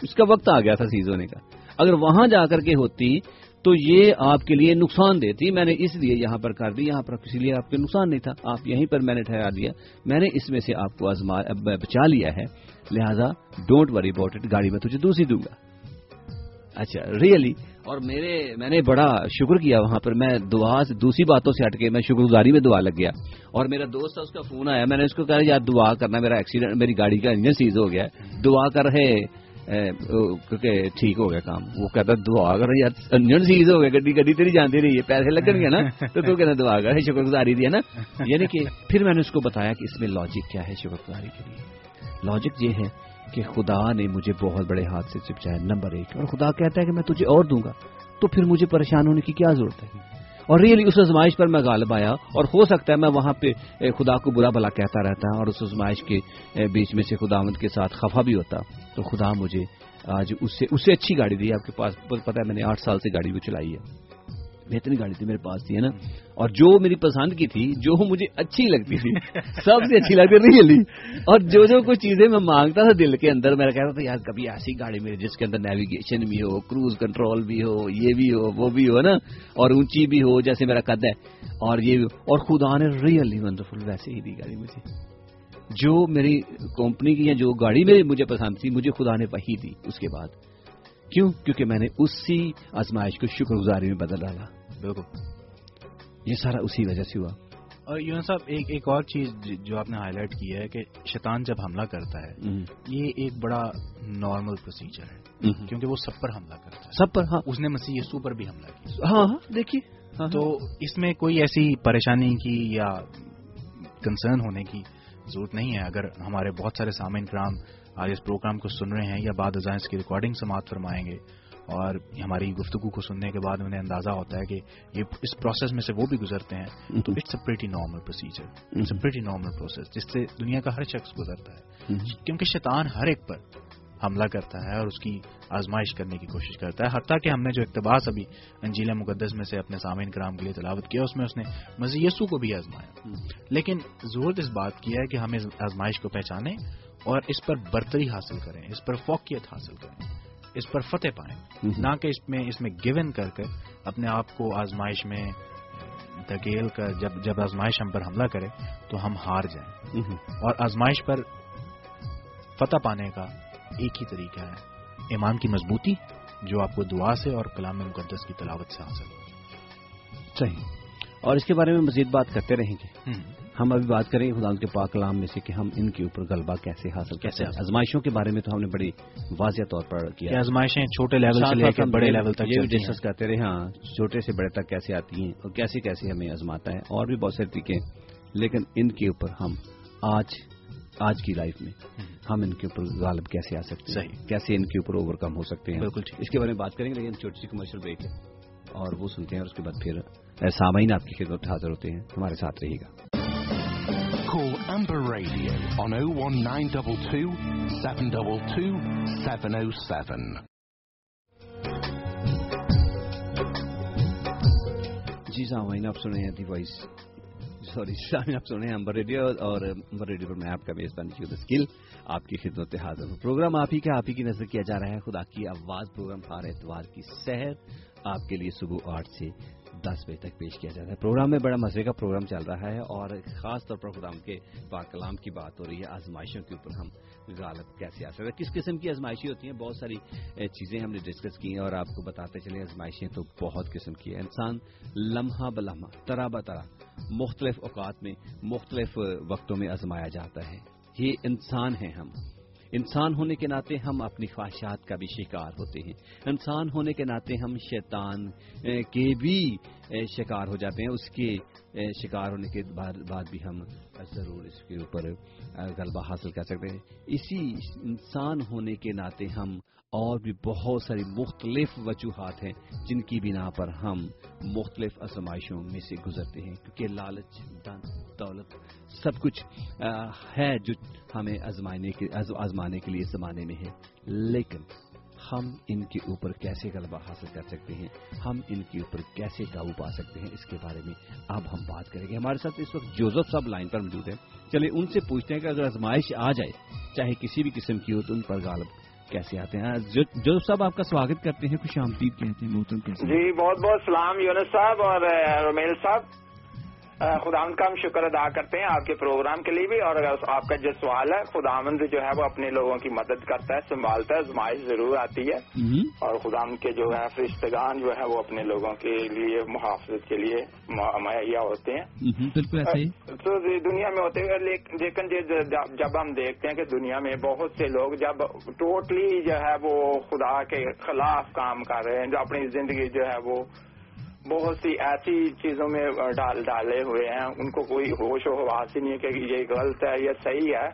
اس کا وقت آ گیا تھا سیز ہونے کا۔ اگر وہاں جا کر کے ہوتی تو یہ آپ کے لیے نقصان دیتی میں نے اس لیے یہاں پر کر دی، یہاں پر کسی لیے آپ کے نقصان نہیں تھا۔ آپ یہیں پر میں نے ٹھہرا دیا۔ میں نے اس میں سے آپ کو آزما بچا لیا ہے۔ لہذا ڈونٹ وری اباؤٹ اٹ گاڑی میں تجھے دوسری دوں گا۔ اچھا ریئلی اور میرے، میں نے بڑا شکر کیا وہاں پر۔ میں دعا سے دوسری باتوں سے ہٹ کے میں شکر گزاری میں دعا لگ گیا۔ اور میرا دوست تھا، اس کا فون آیا۔ میں نے اس کو کہا، یار دعا کرنا، میرا ایکسیڈنٹ میری گاڑی کا انجن سیز ہو گیا۔ دعا کر رہے کیونکہ ٹھیک ہو گیا کام وہ کہتا دعا کر یار انجن سیز ہو گیا گڈی گڈی تیری جانتی رہی ہے پیسے لگن گے نا تو تو کہنا دعا کر شکر گزاری دی ہے نا یعنی کہ پھر میں نے اس کو بتایا کہ اس میں لاجک کیا ہے شکر گزاری کے لیے لاجک یہ ہے کہ خدا نے مجھے بہت بڑے ہاتھ سے چپچایا نمبر ایک اور خدا کہتا ہے کہ میں تجھے اور دوں گا تو پھر مجھے پریشان ہونے کی کیا ضرورت ہے اور ریئلی اس آزمائش پر میں غالب آیا اور ہو سکتا ہے میں وہاں پہ خدا کو برا بلا کہتا رہتا اور اس آزمائش کے بیچ میں سے خداوند کے ساتھ خفا بھی ہوتا۔ تو خدا مجھے آج اس سے اس سے اچھی گاڑی دی آپ کے پاس پتا ہے میں نے آٹھ سال سے گاڑی بھی چلائی ہے۔ بہترین گاڑی تھی میرے پاس تھی، ہے نا؟ اور جو میری پسند کی تھی، جو مجھے اچھی لگتی تھی، سب سے اچھی لگتی ریئلی اور جو جو کچھ چیزیں میں مانگتا تھا دل کے اندر، میں کہتا تھا، یار، کبھی ایسی گاڑی میری جس کے اندر نیویگیشن بھی ہو کروز کنٹرول بھی ہو، یہ بھی ہو، وہ بھی ہو نا؟ اور اونچی بھی ہو، جیسے میرا قد ہے، اور یہ بھی ہو۔ اور خدا نے ریئلی ونڈرفل ویسے ہی دی گاڑی مجھے۔ جو میری کمپنی کی یا جو گاڑی میری مجھے پسند تھی، مجھے خدا نے وہی دی، اس کے بعد۔ کیوں؟ کیونکہ میں نے اسی آزمائش کو شکر گزاری میں بدل ڈالا۔ بالکل۔ یہ سارا اسی وجہ سے ہوا۔ اور یون صاحب ایک ایک اور چیز جو آپ نے ہائی لائٹ کی ہے کہ شیطان جب حملہ کرتا ہے یہ ایک بڑا نارمل پروسیجر ہے۔ کیونکہ وہ سب پر حملہ کرتا ہے۔ سب پر ہاں۔ اس نے مسیح یسو پر بھی حملہ کیا۔ ہاں ہاں دیکھیے۔ ہاں، تو ہاں۔ اس میں کوئی ایسی پریشانی کی یا کنسرن ہونے کی ضرورت نہیں ہے۔ اگر ہمارے بہت سارے سامعین کرام آج اس پروگرام کو سن رہے ہیں یا بعد ازاں اس کی ریکارڈنگ سماعت فرمائیں گے اور ہماری گفتگو کو سننے کے بعد انہیں اندازہ ہوتا ہے کہ یہ اس پروسیس میں سے وہ بھی گزرتے ہیں. تو it's a pretty normal procedure it's a pretty normal process جس سے دنیا کا ہر شخص گزرتا ہے. کیونکہ شیطان ہر ایک پر حملہ کرتا ہے اور اس کی آزمائش کرنے کی کوشش کرتا ہے. حتیٰ کہ ہم نے جو اقتباس ابھی انجیل مقدس میں سے اپنے سامعین کرام کے لیے تلاوت کیا اس میں اس نے مزید یسو کو بھی آزمایا. لیکن ضرورت اس بات کی ہے کہ ہم اس آزمائش کو پہچانیں اور اس پر برتری حاصل کریں اس پر فوقیت حاصل کریں اس پر فتح پائیں نہ کہ اس میں اس میں گیون کر کر اپنے آپ کو آزمائش میں دھکیل کر جب جب آزمائش ہم پر حملہ کرے تو ہم ہار جائیں۔ اور آزمائش پر فتح پانے کا ایک ہی طریقہ ہے ایمان کی مضبوطی جو آپ کو دعا سے اور کلام مقدس کی تلاوت سے حاصل ہو۔ صحیح۔ اور اس کے بارے میں مزید بات کرتے رہیں گے۔ ہم ابھی بات کریں خدا کے پاک کلام میں سے کہ ہم ان کے اوپر غلبہ کیسے حاصل کیسے آزمائشوں کے بارے میں تو ہم نے بڑی واضح طور پر کیا آزمائشیں چھوٹے لیول سے لے کے بڑے لیول تک یہ ڈسکس کرتے رہے ہاں چھوٹے سے بڑے تک کیسے آتی ہیں اور کیسے کیسے ہمیں آزماتا ہے اور بھی بہت سے طریقے لیکن ان کے اوپر ہم آج آج کی لائف میں ہم ان کے اوپر غالب کیسے آ سکتے ہیں؟ کیسے ان کے اوپر اوور کم ہو سکتے ہیں؟ بالکل اس کے بارے میں بات کریں گے لیکن چھوٹی سی کمرشل بریک ہے اور وہ سنتے ہیں اور اس کے بعد پھر سامعین آپ کی خدمت حاضر ہوتے ہیں۔ ہمارے ساتھ رہے گا۔ Call Amber Radio on 01922 722 707. جی ہاں، سامعین آپ سن رہے ہیں دی وائس سوری سامعین آپ سن رہے ہیں امبر ریڈیو اور امبر ریڈیو پر میں آپ کا میزبان کی اسکل آپ کی خدمت حاضر ہوں۔ پروگرام آپ ہی کا آپ ہی کی نظر کیا جا رہا ہے۔ خدا کی آواز، پروگرام ہر اتوار کی سحر آپ کے لیے صبح آٹھ سے دس بجے تک پیش کیا جاتا ہے۔ پروگرام میں بڑا مزے کا پروگرام چل رہا ہے اور خاص طور پر خدام کے پاک کلام کی بات ہو رہی ہے، آزمائشوں کے اوپر ہم غالب کیسے آ سکتے ہیں کس قسم کی آزمائشیں ہوتی ہیں؟ بہت ساری چیزیں ہم نے ڈسکس کی ہیں اور آپ کو بتاتے چلے آزمائشیں تو بہت قسم کی ہیں۔ انسان لمحہ بلحمہ طرح بطرح مختلف اوقات میں، مختلف وقتوں میں آزمایا جاتا ہے۔ یہ انسان ہیں ہم۔ انسان ہونے کے ناطے ہم اپنی خواہشات کا بھی شکار ہوتے ہیں۔ انسان ہونے کے ناطے ہم شیطان کے بھی شکار ہو جاتے ہیں۔ اس کے شکار ہونے کے بعد بھی ہم ضرور اس کے اوپر غلبہ حاصل کر سکتے ہیں۔ اسی انسان ہونے کے ناطے ہم اور بھی بہت ساری مختلف وجوہات ہیں جن کی بنا پر ہم مختلف آزمائشوں میں سے گزرتے ہیں، کیونکہ لالچ دن دولت سب کچھ ہے جو ہمیں آزمانے کے لیے زمانے میں ہے۔ لیکن ہم ان کے اوپر کیسے غلبہ حاصل کر سکتے ہیں؟ ہم ان کے اوپر کیسے قابو پا سکتے ہیں؟ اس کے بارے میں اب ہم بات کریں گے۔ ہمارے ساتھ اس وقت جوزف صاحب لائن پر موجود ہیں۔ چلے ان سے پوچھتے ہیں کہ اگر آزمائش آ جائے، چاہے کسی بھی قسم کی ہو، تو ان پر غالب کیسے آتے ہیں؟ جو صاحب آپ کا سواگت کرتے ہیں، خوش آمدید کہتے ہیں جی بہت بہت سلام، یونس صاحب اور رومیل صاحب۔ خداوند کا ہم شکر ادا کرتے ہیں آپ کے پروگرام کے لیے بھی اور آپ کا جو سوال ہے خداوند جو ہے وہ اپنے لوگوں کی مدد کرتا ہے سنبھالتا ہے زمائش ضرور آتی ہے۔ اور خداوند کے جو ہے فرشتگان جو ہے وہ اپنے لوگوں کے لیے محافظت کے لیے مہیا ہوتے ہیں۔ تو دنیا میں ہوتے ہیں لیکن جب ہم دیکھتے ہیں کہ دنیا میں بہت سے لوگ جب ٹوٹلی جو ہے وہ خدا کے خلاف کام کر رہے ہیں جو اپنی زندگی جو ہے وہ بہت سی ایسی چیزوں میں ڈال ڈالے ہوئے ہیں، ان کو کوئی ہوش و حواس ہی نہیں ہے کہ یہ غلط ہے یہ صحیح ہے۔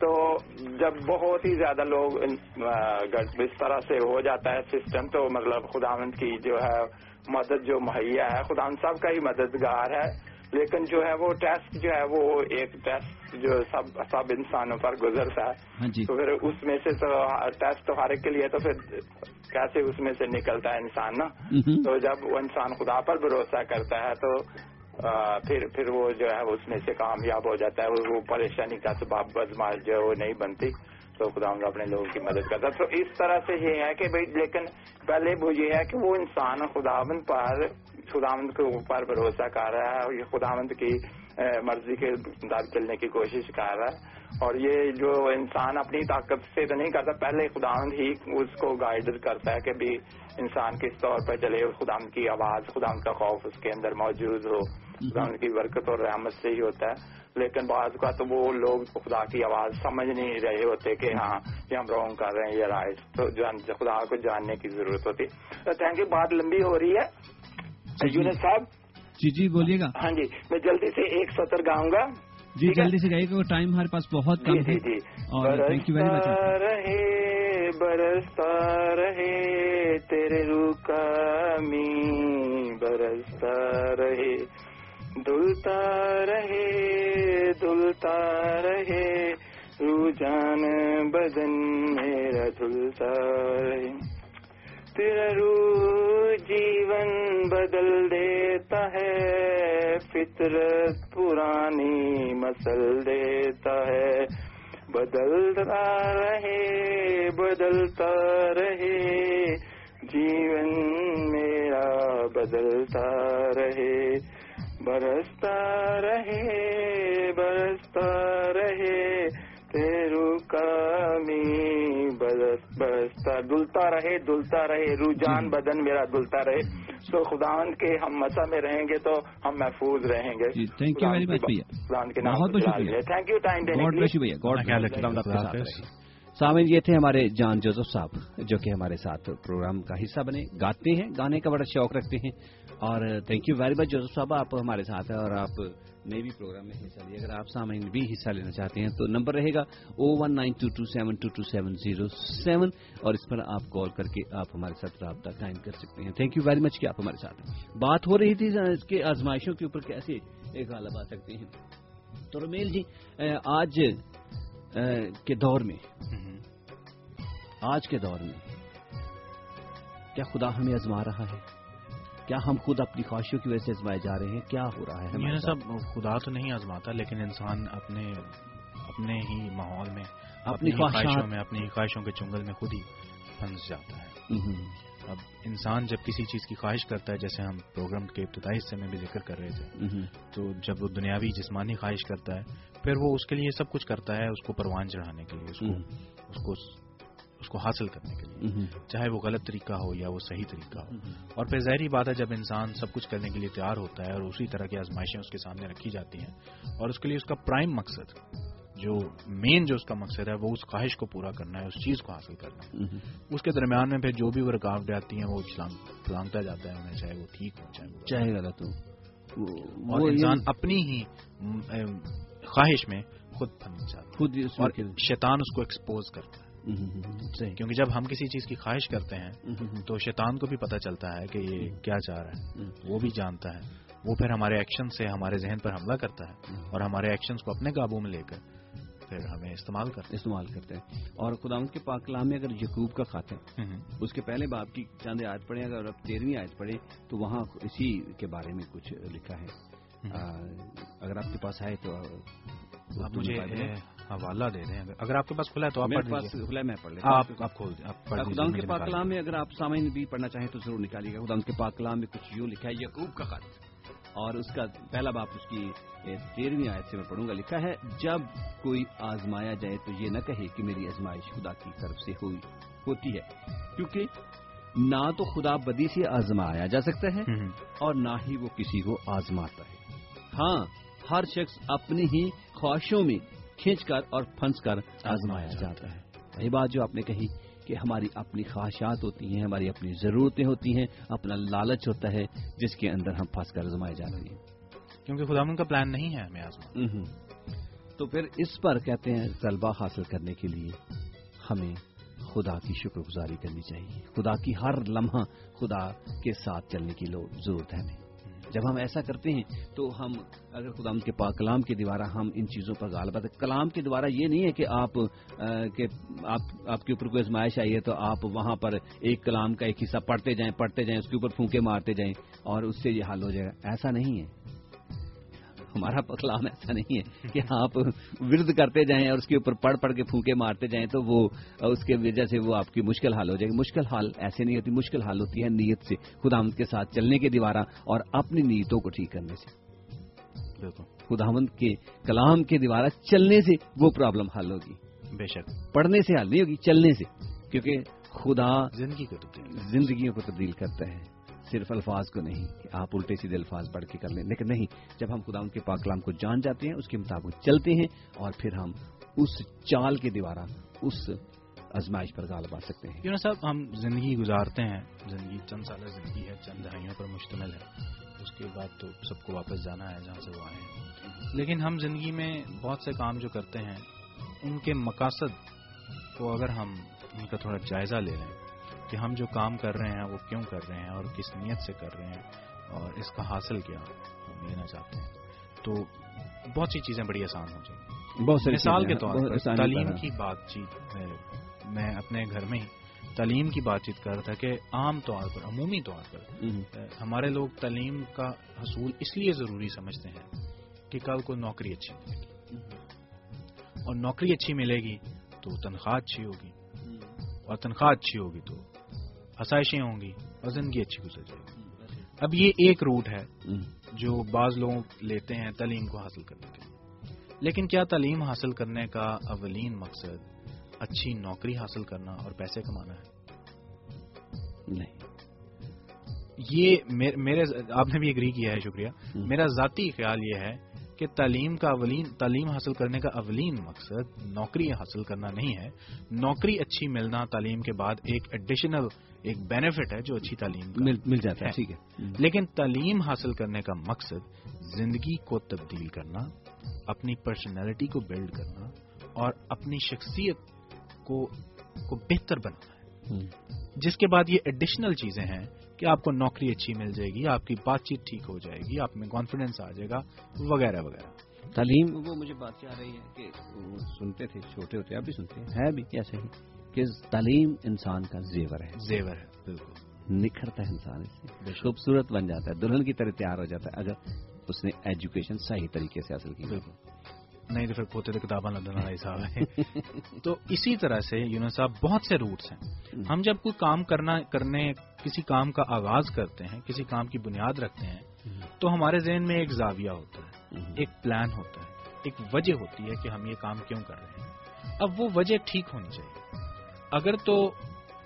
تو جب بہت ہی زیادہ لوگ اس طرح سے ہو جاتا ہے سسٹم، تو مطلب خداوند کی جو ہے مدد، جو مہیا ہے، خداوند صاحب کا ہی مددگار ہے۔ لیکن جو ہے وہ ٹیسٹ جو ہے وہ ایک ٹیسٹ جو سب سب انسانوں پر گزرتا ہے۔ ہاں جی۔ تو پھر اس میں سے تو ٹیسٹ تو ہر ایک کے لیے تو پھر کیسے اس میں سے نکلتا ہے انسان نا. تو جب وہ انسان خدا پر بھروسہ کرتا ہے تو پھر پھر وہ جو ہے اس میں سے کامیاب ہو جاتا ہے وہ- وہ پریشانی کا سباب بدماش جو ہے وہ نہیں بنتی۔ تو خدا اپنے لوگوں کی مدد کرتا تو اس طرح سے یہ ہے کہ بھائی لیکن پہلے وہ یہ ہے کہ وہ انسان خداوند پر خداوند کے اوپر بھروسہ کر رہا ہے اور یہ خداوند کی مرضی کے مطابق چلنے کی کوشش کر رہا ہے۔ اور یہ جو انسان اپنی طاقت سے تو نہیں کرتا پہلے خداوند ہی اس کو گائیڈ کرتا ہے کہ بھی انسان کس طور پر چلے خداوند کی آواز خداوند کا خوف اس کے اندر موجود ہو۔ خداوند کی برکت اور رحمت سے ہی ہوتا ہے۔ لیکن بعض کا تو وہ لوگ خدا کی آواز سمجھ نہیں رہے ہوتے کہ ہاں یہ ہم رونگ کر رہے ہیں یہ رائٹ تو جان خدا کو جاننے کی ضرورت ہوتی۔ تو تھینک یو بات لمبی ہو رہی ہے۔ یونس صاحب؟ جی جی بولیے گا۔ ہاں جی میں جلدی سے ایک سطر گاؤں گا۔ جی؟ جلدی سے گائیے کیونکہ ٹائم ہمارے پاس بہت جی کم جی ہے۔ جی۔ اور تھینک یو ویری مچ برستا رہے برستا رہے تیرے روح کا می برستا رہے۔ دلتا رہے دلتا رہے۔ رجحان بدن میرا دلتا رہے۔ تیرا روح جیون بدل دیتا ہے، فطرت پرانی مسل دیتا ہے۔ بدلتا رہے بدلتا رہے۔ جیون میرا بدلتا رہے۔ برستا رہے برستا رہے تیرو کامی برس برستا دلتا رہے دلتا رہے رجحان بدن میرا دلتا رہے۔ تو خداوند کے ہم مسا میں رہیں گے تو ہم محفوظ رہیں گے۔ جی تھینک یو ویری مچ بھیا۔ خداوند کے نام بہت بہت شکریہ۔ تھینک یو ٹائم دینے کے لیے۔ بلیس سامعین، یہ تھے ہمارے جان جوزف صاحب، جو کہ ہمارے ساتھ پروگرام کا حصہ بنے، گاتے ہیں، گانے کا بڑا شوق رکھتے ہیں، اور thank you very much Joseph صاحب، آپ ہمارے ساتھ ہیں، اور آپ نے بھی پروگرام میں حصہ لیا اگر آپ سامعین بھی حصہ لینا چاہتے ہیں، تو نمبر رہے گا او one nine two two seven two two seven zero seven اور اس پر آپ کال کر کے آپ ہمارے ساتھ رابطہ قائم کر سکتے ہیں۔ تھینک یو ویری مچ کہ آپ ہمارے ساتھ ہیں۔ بات ہو رہی تھی اس کے آزمائشوں کے اوپر کیسے ایک غالب آ سکتے ہیں۔ تو رمیل جی آج کے دور میں آج کے دور میں۔ کیا خدا ہمیں آزما رہا ہے؟ کیا ہم خود اپنی خواہشوں کی وجہ سے آزمائے جا رہے ہیں؟ کیا ہو رہا ہے؟ سب خدا تو نہیں آزماتا لیکن انسان اپنے اپنے ہی ماحول میں اپنی خواہشوں میں اپنی خواہشوں کے چنگل میں خود ہی پھنس جاتا ہے۔ اب انسان جب کسی چیز کی خواہش کرتا ہے جیسے ہم پروگرام کے ابتدائی حصے میں بھی ذکر کر رہے تھے تو جب وہ دنیاوی جسمانی خواہش کرتا ہے پھر وہ اس کے لیے سب کچھ کرتا ہے اس کو پروان چڑھانے کے لیے اس کو ہمم، اس کو اس کو حاصل کرنے کے لیے۔ چاہے وہ غلط طریقہ ہو یا وہ صحیح طریقہ ہو۔ اور پھر ظاہری بات ہے جب انسان سب کچھ کرنے کے لیے تیار ہوتا ہے اور اسی طرح کی آزمائشیں اس کے سامنے رکھی جاتی ہیں اور اس کے لیے اس کا پرائم مقصد جو مین جو اس کا مقصد ہے وہ اس خواہش کو پورا کرنا ہے اس چیز کو حاصل کرنا ہے۔ اس کے درمیان میں پھر جو بھی وہ رکاوٹیں آتی ہیں وہ چھلانگتا جاتا ہے انہیں چاہے وہ ٹھیک ہو چاہے چاہے غلط ہو۔ اور انسان اپنی ہی خواہش میں خود پھنس جاتا ہے۔ اور شیطان اس کو ایکسپوز کرتا ہے۔ کیونکہ جب ہم کسی چیز کی خواہش کرتے ہیں تو شیطان کو بھی پتہ چلتا ہے کہ یہ کیا چاہ رہا ہے۔ وہ بھی جانتا ہے۔ وہ پھر ہمارے ایکشن سے ہمارے ذہن پر حملہ کرتا ہے اور ہمارے ایکشنز کو اپنے قابو میں لے کر پھر ہمیں استعمال کرتا استعمال کرتے ہیں اور خدا کے پاک کلام میں اگر یقوب کا ہے ہم، اس کے پہلے باپ کی چاند آیت پڑھیں اگر آپ تیرہویں آیت پڑھیں تو وہاں اسی کے بارے میں کچھ لکھا ہے۔ اگر آپ کے پاس ہے تو آپ مجھے حوالہ دے دیں اگر آپ کے پاس کھلا ہے تو آپ میرے پاس کھلا ہے، میں پڑھ لیتا ہوں۔ آپ آپ کھول دیں آپ پڑھ خدا لیجیے کے پاک کلام میں اگر آپ سامعین بھی پڑھنا چاہیں تو ضرور نکالیے گا۔ خدا کے پاک کلام میں کچھ یوں لکھا ہے یقوب کا خط۔ اور اس کا پہلا باپ اس کی تیرہویں آیت سے میں پڑھوں گا۔ لکھا ہے جب کوئی آزمایا جائے تو یہ نہ کہے کہ میری آزمائش خدا کی طرف سے ہوئی ہوتی ہے۔ کیونکہ نہ تو خدا بدی سے آزمایا جا سکتا ہے اور نہ ہی وہ کسی کو آزماتا ہے۔ ہاں ہر شخص اپنی ہی خواہشوں میں کھینچ کر اور پھنس کر آزمایا جاتا ہے۔ وہی بات جو آپ نے کہی کہ ہماری اپنی خواہشات ہوتی ہیں ہماری اپنی ضرورتیں ہوتی ہیں اپنا لالچ ہوتا ہے جس کے اندر ہم پھنس کر آزمائے جا رہے ہیں۔ کیونکہ خدا کا پلان نہیں ہے ہمیں آزما۔ تو پھر اس پر کہتے ہیں طلبہ حاصل کرنے کے لیے ہمیں خدا کی شکر گزاری کرنی چاہیے۔ خدا کی ہر لمحہ خدا کے ساتھ چلنے کی ضرورت ہے ہمیں۔ جب ہم ایسا کرتے ہیں تو ہم، اگر خدا کے پاک کلام کے دوارا ہم ان چیزوں پر غالبات کلام کے دوارا یہ نہیں ہے کہ آپ کے آپ آپ کے اوپر کوئی ازمائش آئی ہے تو آپ وہاں پر ایک کلام کا ایک حصہ پڑھتے جائیں پڑھتے جائیں، اس کے اوپر پھونکے مارتے جائیں اور اس سے یہ حل ہو جائے گا۔ ایسا نہیں ہے۔ ہمارا پکلام ایسا نہیں ہے کہ آپ ورد کرتے جائیں اور اس کے اوپر پڑھ پڑھ کے پھونکے مارتے جائیں تو وہ اس کے وجہ سے وہ آپ کی مشکل حال ہو جائے گی۔ مشکل حال ایسے نہیں ہوتی مشکل حال ہوتی ہے نیت سے خداوند کے ساتھ چلنے کے دیوارہ اور اپنی نیتوں کو ٹھیک کرنے سے۔ خداوند کے کلام کے دیوارہ چلنے سے وہ پرابلم حل ہوگی۔ بے شک۔ پڑھنے سے حل نہیں ہوگی چلنے سے کیونکہ خدا زندگی کو زندگیوں کو تبدیل کرتا ہے۔ صرف الفاظ کو نہیں کہ آپ الٹے سیدھے الفاظ پڑھ کے کر لیں۔ لیکن نہیں، جب ہم خدا ان کے پاکلام کو جان جاتے ہیں، اس کے مطابق چلتے ہیں اور پھر ہم اس چال کے دیوارہ، اس ازمائش پر غالب آ سکتے ہیں۔ صاحب، ہم زندگی گزارتے ہیں۔ زندگی چند سالہ زندگی ہے، چند دہائیوں پر مشتمل ہے۔ اس کے بعد تو سب کو واپس جانا ہے، جہاں سے وہ آئے ہیں۔ لیکن ہم زندگی میں بہت سے کام جو کرتے ہیں، ان کے مقاصد کو اگر ہم ان کا تھوڑا جائزہ لے لیں کہ ہم جو کام کر رہے ہیں وہ کیوں کر رہے ہیں اور کس نیت سے کر رہے ہیں اور اس کا حاصل کیا ہم لینا چاہتے ہیں۔ تو بہت سی چیزیں بڑی آسان ہو جائیں بہت مثال کے طور پر تعلیم کی بات چیت میں اپنے گھر میں ہی تعلیم کی بات چیت کر رہا تھا کہ عام طور پر عمومی طور پر ہمارے لوگ تعلیم کا حصول اس لیے ضروری سمجھتے ہیں کہ کل کو نوکری اچھی ملے گی۔ اور نوکری اچھی ملے گی تو تنخواہ اچھی ہوگی۔ اور تنخواہ اچھی ہوگی تو آسائشیں ہوں گی اور زندگی اچھی گزر جائے گی۔ اب یہ ایک روٹ ہے جو بعض لوگ لیتے ہیں تعلیم کو حاصل کرنے کے لیکن کیا تعلیم حاصل کرنے کا اولین مقصد اچھی نوکری حاصل کرنا اور پیسے کمانا ہے؟ نہیں۔ یہ میرے آپ نے بھی اگری کیا ہے شکریہ۔ میرا ذاتی خیال یہ ہے کہ تعلیم کا اولین تعلیم حاصل کرنے کا اولین مقصد نوکری حاصل کرنا نہیں ہے۔ نوکری اچھی ملنا تعلیم کے بعد ایک ایڈیشنل ایک بینیفٹ ہے جو اچھی تعلیم مل جاتا ہے ٹھیک ہے۔ لیکن تعلیم حاصل کرنے کا مقصد زندگی کو تبدیل کرنا اپنی پرسنالٹی کو بلڈ کرنا اور اپنی شخصیت کو کو بہتر بنانا ہے۔ جس کے بعد یہ ایڈیشنل چیزیں ہیں کہ آپ کو نوکری اچھی مل جائے گی آپ کی بات چیت ٹھیک ہو جائے گی آپ میں کانفیڈینس آ جائے گا وغیرہ وغیرہ۔ تعلیم؟ وہ مجھے بات کیا رہی ہے کہ سنتے تھے چھوٹے ہوتے اب بھی سنتے ہیں۔ ہے بھی ایسے ہی کہ تعلیم انسان کا زیور ہے۔ زیور ہے بالکل۔ نکھرتا ہے انسان اس سے۔ خوبصورت بن جاتا ہے دلہن کی طرح تیار ہو جاتا ہے اگر اس نے ایجوکیشن صحیح طریقے سے حاصل کی۔ بالکل۔ نہیں تو پھر پوتے تو کتابیں لدن والا حساب ہے تو اسی طرح سے یونس صاحب بہت سے روٹس ہیں۔ ہم جب کوئی کام کرنا کرنے کسی کام کا آغاز کرتے ہیں کسی کام کی بنیاد رکھتے ہیں تو ہمارے ذہن میں ایک زاویہ ہوتا ہے ایک پلان ہوتا ہے ایک وجہ ہوتی ہے کہ ہم یہ کام کیوں کر رہے ہیں۔ اب وہ وجہ ٹھیک ہونی چاہیے۔ اگر تو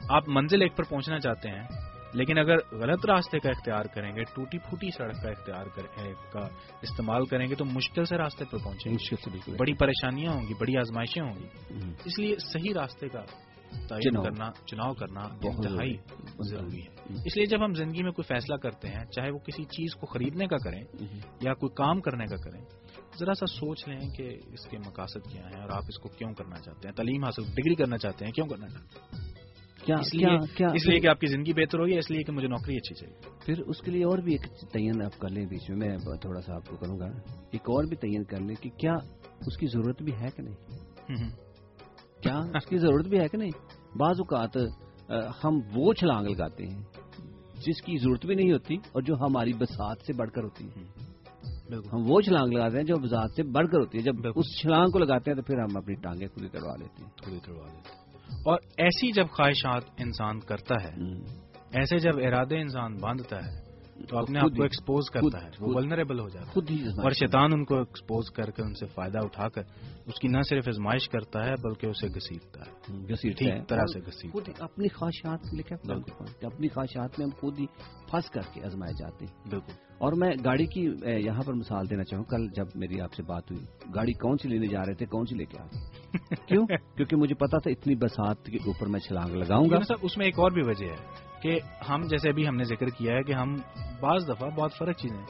آپ منزل ایک پر پہنچنا چاہتے ہیں لیکن اگر غلط راستے کا اختیار کریں گے ٹوٹی پھوٹی سڑک کا اختیار کا استعمال کریں گے تو مشکل سے راستے پر پہنچیں گے۔ بڑی پریشانیاں ہوں گی بڑی آزمائشیں ہوں گی۔ اس لیے صحیح راستے کا تعین کرنا چناؤ کرنا انتہائی ضروری۔ ہے۔ اس لیے جب ہم زندگی میں کوئی فیصلہ کرتے ہیں چاہے وہ کسی چیز کو خریدنے کا کریں یا کوئی کام کرنے کا کریں ذرا سا سوچ لیں کہ اس کے مقاصد کیا ہیں اور آپ اس کو کیوں کرنا چاہتے ہیں؟ تعلیم حاصل ڈگری کرنا چاہتے ہیں کیوں کرنا چاہتے ہیں؟ اس لیے کہ آپ کی زندگی بہتر ہوگی اس لیے کہ مجھے نوکری اچھی چاہیے۔ پھر اس کے لیے اور بھی ایک تعین آپ کر لیں بیچ میں میں تھوڑا سا آپ کو کروں گا۔ ایک اور بھی تعین کر لیں کہ کیا اس کی ضرورت بھی ہے کہ نہیں؟ کیا اس کی ضرورت بھی ہے کہ نہیں؟ بعض اوقات ہم وہ چھلانگ لگاتے ہیں جس کی ضرورت بھی نہیں ہوتی اور جو ہماری بسات سے بڑھ کر ہوتی ہے۔ ہم وہ چھلانگ لگاتے ہیں جو بسات سے بڑھ کر ہوتی ہے۔ جب اس چھلانگ کو لگاتے ہیں تو پھر ہم اپنی ٹانگیں خود ہی کروا لیتے ہیں۔ کروا لیتے ہیں۔ اور ایسی جب خواہشات انسان کرتا ہے ایسے جب ارادے انسان باندھتا ہے تو اپنے آپ کو ایکسپوز کرتا ہے۔ وہ ولنریبل ہو جاتا ہے۔ اور شیطان ان کو ایکسپوز کر کے ان سے فائدہ اٹھا کر اس کی نہ صرف ازمائش کرتا ہے بلکہ اسے گھسیٹتا ہے۔ طرح سے خود اپنی خواہشات اپنی خواہشات میں ہم خود ہی پھنس کر کے ازمائے جاتے ہیں۔ بالکل۔ اور میں گاڑی کی یہاں پر مثال دینا چاہوں کل جب میری آپ سے بات ہوئی گاڑی کون سی لینے جا رہے تھے کون سی لے کے آ گئے؟ کیوں؟ کیونکہ مجھے پتا تھا اتنی برسات کے اوپر میں چھلانگ لگاؤں گا۔ اس میں ایک اور بھی وجہ ہے کہ ہم جیسے ابھی ہم نے ذکر کیا ہے کہ ہم بعض دفعہ بہت فرق چیزیں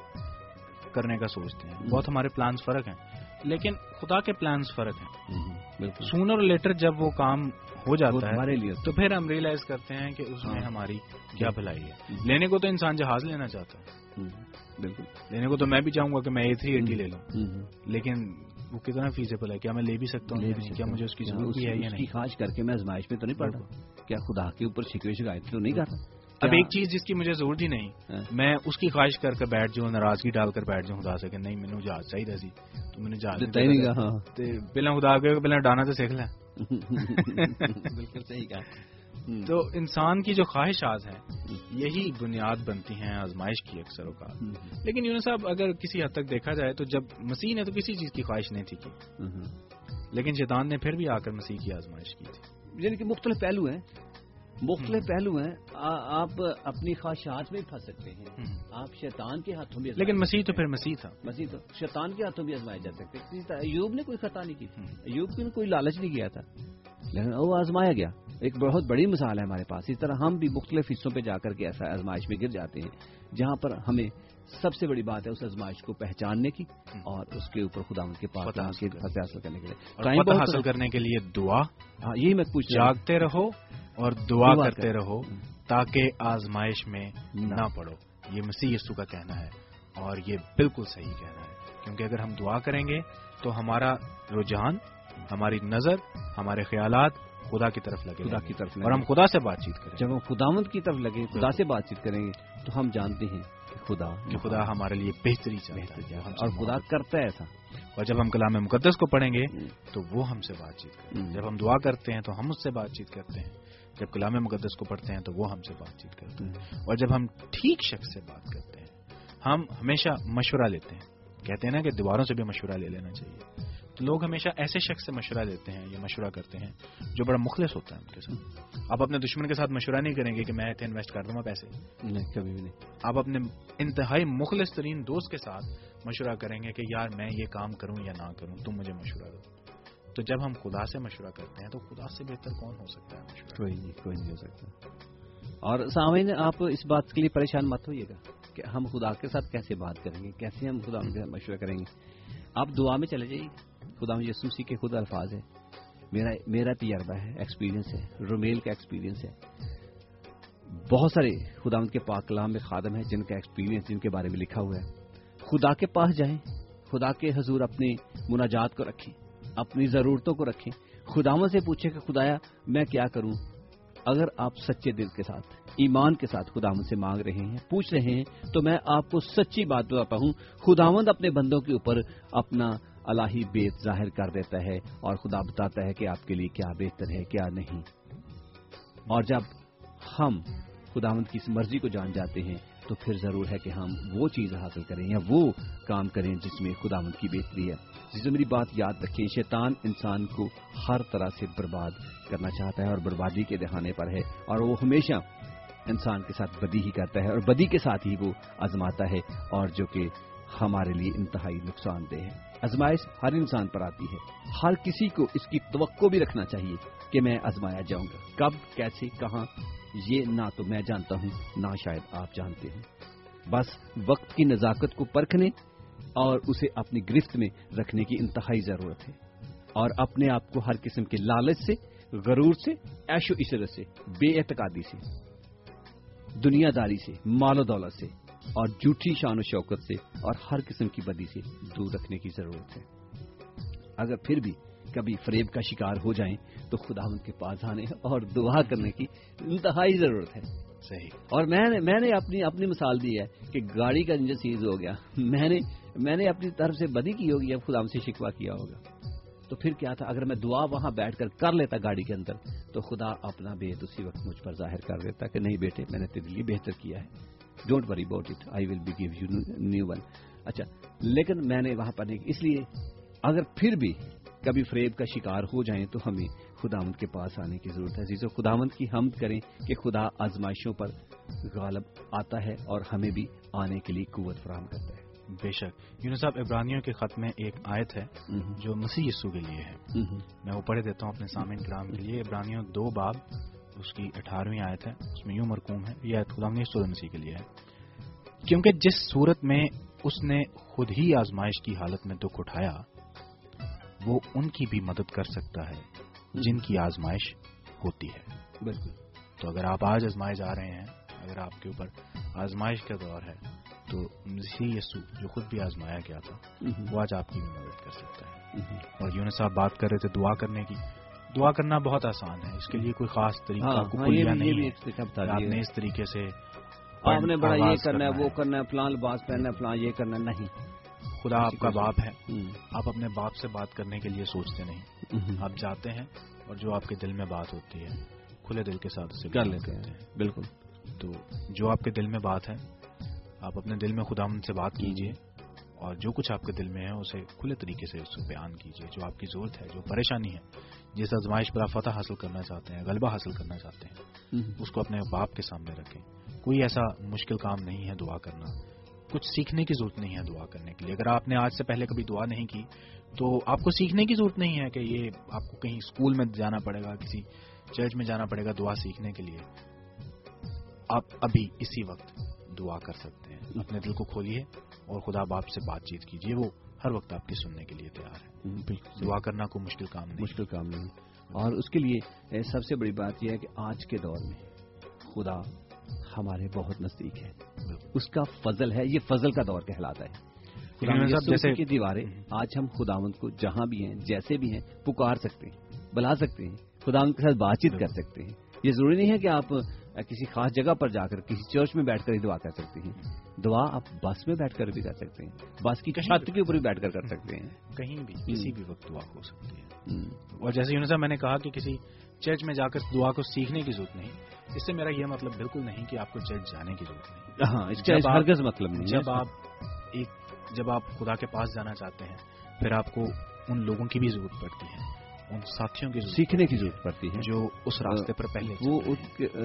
کرنے کا سوچتے ہیں۔ بہت ہمارے پلانس فرق ہیں۔ لیکن خدا کے پلانس فرق ہیں۔ بالکل۔ سونر اور لیٹر جب وہ کام ہو جاتا ہے ہمارے لیے تو پھر ہم ریئلائز کرتے ہیں کہ اس میں ہاں۔ ہماری کیا بھلائی ہے۔ لینے کو تو انسان جہاز لینا چاہتا ہے۔ بالکل۔ لینے کو تو میں بھی چاہوں گا کہ میں اے تھری ایٹی لے لوں۔ لیکن وہ کتنا فیزیبل ہے؟ کیا میں لے بھی سکتا ہوں؟ کیا۔ مجھے اس کی ہاں، ضرورت ہے یا نہیں؟ خواہش کر کے میں آزمائش میں تو نہیں پڑ رہا۔ کیا خدا کے اوپر شکوے شکایت تو نہیں کر رہا؟ اب ایک چیز جس کی مجھے ضرورت ہی نہیں ہاں۔ میں اس کی خواہش کر کے بیٹھ جاؤں ناراضگی ڈال کر بیٹھ جاؤں خدا سے کہ نہیں مینو جہاز چاہیے سی تو میں نے جہاز تے پہلے خدا کے پہلے ڈانا تو سیکھ لیں بالکل صحیح کہا۔ تو انسان کی جو خواہشات ہیں یہی بنیاد بنتی ہیں آزمائش کی اکثر اوقات۔ لیکن یونس صاحب اگر کسی حد تک دیکھا جائے تو جب مسیح نے تو کسی چیز کی خواہش نہیں تھی کی۔ لیکن شیطان نے پھر بھی آ کر مسیح کی آزمائش کی تھی۔ یعنی کہ مختلف پہلو ہیں۔ مختلف پہلو ہیں۔ آپ اپنی خواہشات میں پھنس سکتے ہیں۔ آپ شیطان کے ہاتھوں بھی لیکن مسیح تو پھر مسیح تھا۔ مسیح تو شیطان کے ہاتھوں بھی آزمائے جا سکتے طرح ایوب نے کوئی خطا نہیں کی۔ ایوب کو کوئی لالچ نہیں کیا تھا۔ لیکن وہ آزمایا گیا۔ ایک بہت بڑی مثال ہے ہمارے پاس۔ اس طرح ہم بھی مختلف حصوں پہ جا کر کے ایسا آزمائش میں گر جاتے ہیں جہاں پر ہمیں سب سے بڑی بات ہے اس آزمائش کو پہچاننے کی اور اس کے اوپر خدا کے پاس حاصل کرنے کے لیے۔ حاصل کرنے کے لیے دعا۔ ہاں یہی میں پوچھ جاگتے رہو۔ اور دعا کرتے۔ رہو تاکہ آزمائش میں نہ پڑو۔ یہ مسیح یسو کا کہنا ہے اور یہ بالکل صحیح کہنا ہے۔ کیونکہ اگر ہم دعا کریں گے تو ہمارا رجحان ہماری نظر ہمارے خیالات خدا کی طرف لگے خدا کی طرف اور ہم۔ خدا سے بات چیت کریں۔ جب ہم خداوند کی طرف لگیں خدا سے بات چیت کریں گے تو ہم جانتے ہیں کہ خدا کہ خدا ہمارے لیے بہتری چاہتا ہے۔ اور خدا کرتا ہے۔ ایسا۔ اور جب ہم کلام مقدس کو پڑھیں گے تو وہ ہم سے بات چیت کریں۔ جب ہم دعا کرتے ہیں تو ہم اس سے بات چیت کرتے ہیں۔ جب کلام مقدس کو پڑھتے ہیں تو وہ ہم سے بات چیت کرتے ہیں۔ اور جب ہم ٹھیک شخص سے بات کرتے ہیں ہم ہمیشہ مشورہ لیتے ہیں۔ کہتے ہیں نا کہ دیواروں سے بھی مشورہ لے لینا چاہیے۔ تو لوگ ہمیشہ ایسے شخص سے مشورہ لیتے ہیں یا مشورہ کرتے ہیں جو بڑا مخلص ہوتا ہے ان کے ساتھ۔ آپ اپنے دشمن کے ساتھ مشورہ نہیں کریں گے کہ میں اتنے انویسٹ کر دوں گا پیسے۔ نہیں کبھی بھی نہیں۔ آپ اپنے انتہائی مخلص ترین دوست کے ساتھ مشورہ کریں گے کہ یار میں یہ کام کروں یا نہ کروں تم مجھے مشورہ دو۔ تو جب ہم خدا سے مشورہ کرتے ہیں تو خدا سے بہتر کون ہو سکتا ہے مشورہ؟ کوئی نہیں کوئی نہیں ہو سکتا۔ اور سامعین، آپ اس بات کے لیے پریشان مت ہوئیے گا کہ ہم خدا کے ساتھ کیسے بات کریں گے، کیسے ہم خدا کے ساتھ مشورہ کریں گے۔ آپ دعا میں چلے جائیے۔ خدا یسوع مسیح کے خود الفاظ ہے میرا میرا تجربہ ہے ایکسپیرینس ہے۔ رومیل کا ایکسپیرینس ہے۔ بہت سارے خدا ان کے پاک کلام میں خادم ہیں، جن کا ایکسپیرینس جن کے بارے میں لکھا ہوا ہے۔ خدا کے پاس جائیں، خدا کے حضور اپنی مناجات کو رکھیں۔ اپنی ضرورتوں کو رکھیں۔ خداون سے پوچھیں کہ خدایا، میں کیا کروں؟ اگر آپ سچے دل کے ساتھ، ایمان کے ساتھ خداوند سے مانگ رہے ہیں، پوچھ رہے ہیں، تو میں آپ کو سچی بات بتاتا ہوں خداوند اپنے بندوں کے اوپر اپنا الہی بیت ظاہر کر دیتا ہے اور خدا بتاتا ہے کہ آپ کے لیے کیا بہتر ہے، کیا نہیں۔ اور جب ہم خداوند کی اس مرضی کو جان جاتے ہیں، تو پھر ضرور ہے کہ ہم وہ چیز حاصل کریں یا وہ کام کریں جس میں خداوند کی بہتری ہے۔ جس میری بات یاد رکھیں، شیطان انسان کو ہر طرح سے برباد کرنا چاہتا ہے اور بربادی کے دہانے پر ہے اور وہ ہمیشہ انسان کے ساتھ بدی ہی کرتا ہے اور بدی کے ساتھ ہی وہ آزماتا ہے اور جو کہ ہمارے لیے انتہائی نقصان دہ ہے۔ آزمائش ہر انسان پر آتی ہے۔ ہر کسی کو اس کی توقع بھی رکھنا چاہیے کہ میں آزمایا جاؤں گا۔ کب، کیسے، کہاں، یہ نہ تو میں جانتا ہوں، نہ شاید آپ جانتے ہیں بس وقت کی نزاکت کو پرکھنے اور اسے اپنی گرفت میں رکھنے کی انتہائی ضرورت ہے۔ اور اپنے آپ کو ہر قسم کے لالچ سے غرور سے عیش و عشرت سے بے اعتقادی سے دنیا داری سے مال و دولت سے اور جھوٹی شان و شوکت سے اور ہر قسم کی بدی سے دور رکھنے کی ضرورت ہے۔ اگر پھر بھی کبھی فریب کا شکار ہو جائیں تو خدا ان کے پاس آنے اور دعا کرنے کی انتہائی ضرورت ہے۔ صحیح۔ اور میں نے میں نے اپنی اپنی مثال دی ہے کہ گاڑی کا انجن سیز ہو گیا۔ میں نے میں نے اپنی طرف سے بدی کی ہوگی، اب خدا سے شکوا کیا ہوگا۔ تو پھر کیا تھا؟ اگر میں دعا وہاں بیٹھ کر کر لیتا گاڑی کے اندر، تو خدا اپنا بیت اسی وقت مجھ پر ظاہر کر دیتا کہ نہیں بیٹے، میں نے تیرے لیے بہتر کیا ہے۔ Don't worry about it I will be give you new one اچھا لیکن میں نے وہاں پر نہیں اس لیے اگر پھر بھی کبھی فریب کا شکار ہو جائیں، تو ہمیں خداوند کے پاس آنے کی ضرورت ہے۔ جسے خداوند کی حمد کریں کہ خدا آزمائشوں پر غالب آتا ہے اور ہمیں بھی آنے کے لیے قوت فراہم کرتا ہے۔ بے شک۔ یونس صاحب ابرانیوں کے خط میں ایک آیت ہے. جو مسیح یسو کے لیے ہے. میں وہ پڑھے دیتا ہوں اپنے سامعین کرام کے لیے۔ ابرانیوں دو باب اس کی اٹھارہویں آیت ہے اس میں یوں مرکوم ہے۔ یہ آیت خدا یسوع مسیح کے لیے ہے۔ کیونکہ جس صورت میں اس نے خود ہی آزمائش کی حالت میں دکھ اٹھایا وہ ان کی بھی مدد کر سکتا ہے جن کی آزمائش ہوتی ہے۔ بالکل۔ تو اگر آپ آج آزمائے جا رہے ہیں اگر آپ کے اوپر آزمائش کا دور ہے تو مسیح یسو جو خود بھی آزمایا گیا تھا وہ آج آپ کی بھی مدد کر سکتا ہے۔ اور یونس صاحب بات کر رہے تھے دعا کرنے کی۔ دعا کرنا بہت آسان ہے۔ اس کے لیے کوئی خاص طریقہ ہاں، کو ہاں، نہیں آپ دیے۔ نے اس طریقے سے آپ نے بڑا یہ کرنا ہے وہ کرنا ہے فلان لباس پہننا ہے فلان یہ کرنا نہیں۔ خدا آپ کا باپ ہے۔ آپ اپنے باپ سے بات کرنے کے لیے سوچتے نہیں۔ آپ جاتے ہیں اور جو آپ کے دل میں بات ہوتی ہے کھلے دل کے ساتھ کر لیتے ہیں۔ بالکل۔ تو جو آپ کے دل میں بات ہے آپ اپنے دل میں خدا سے بات کیجیے اور جو کچھ آپ کے دل میں ہے اسے کھلے طریقے سے اس بیان کیجیے جو آپ کی ضرورت ہے، جو پریشانی ہے، جس آزمائش پر آپ فتح حاصل کرنا چاہتے ہیں، غلبہ حاصل کرنا چاہتے ہیں، اس کو اپنے باپ کے سامنے رکھیں۔ کوئی ایسا مشکل کام نہیں ہے دعا کرنا۔ کچھ سیکھنے کی ضرورت نہیں ہے دعا کرنے کے لیے۔ اگر آپ نے آج سے پہلے کبھی دعا نہیں کی، تو آپ کو سیکھنے کی ضرورت نہیں ہے کہ یہ آپ کو کہیں اسکول میں جانا پڑے گا، کسی چرچ میں جانا پڑے گا دعا سیکھنے کے لیے۔ آپ ابھی اسی وقت دعا کر سکتے ہیں۔ اپنے دل کو کھولیے اور خدا باپ سے بات چیت کیجیے۔ وہ ہر وقت آپ کی سننے کے لیے تیار ہے۔ دعا کرنا کوئی مشکل کام نہیں۔ مشکل کام نہیں۔ اور اس کے لیے سب سے بڑی بات یہ ہے کہ آج کے دور میں خدا ہمارے بہت نزدیک ہے۔ اس کا فضل ہے یہ فضل کا دور کہلاتا ہے۔ جیسے- کی دیواریں آج ہم خداوند کو جہاں بھی ہیں جیسے بھی ہیں پکار سکتے ہیں بلا سکتے ہیں خداوند کے ساتھ بات چیت کر سکتے ہیں۔ یہ ضروری نہیں ہے کہ آپ کسی خاص جگہ پر جا کر کسی چرچ میں بیٹھ کر ہی دعا کر سکتے ہیں۔ دعا آپ بس میں بیٹھ کر بھی کر سکتے ہیں۔ بس کی چھت کے اوپر بھی بیٹھ کر کر سکتے ہیں۔ کہیں بھی کسی بھی وقت دعا ہو سکتی ہے۔ اور جیسے یونس صاحب میں نے کہا کہ کسی چرچ میں جا کر دعا کو سیکھنے کی ضرورت نہیں۔ اس سے میرا یہ مطلب بالکل نہیں کہ آپ کو چرچ جانے کی ضرورت نہیں۔ ہاں اس کا مطلب نہیں جب آپ ایک جب آپ خدا کے پاس جانا چاہتے ہیں پھر آپ کو ان لوگوں کی بھی ضرورت پڑتی ہے۔ ان ساتھیوں کی سیکھنے کی ضرورت پڑتی ہے۔ جو اس راستے پر پہلے وہ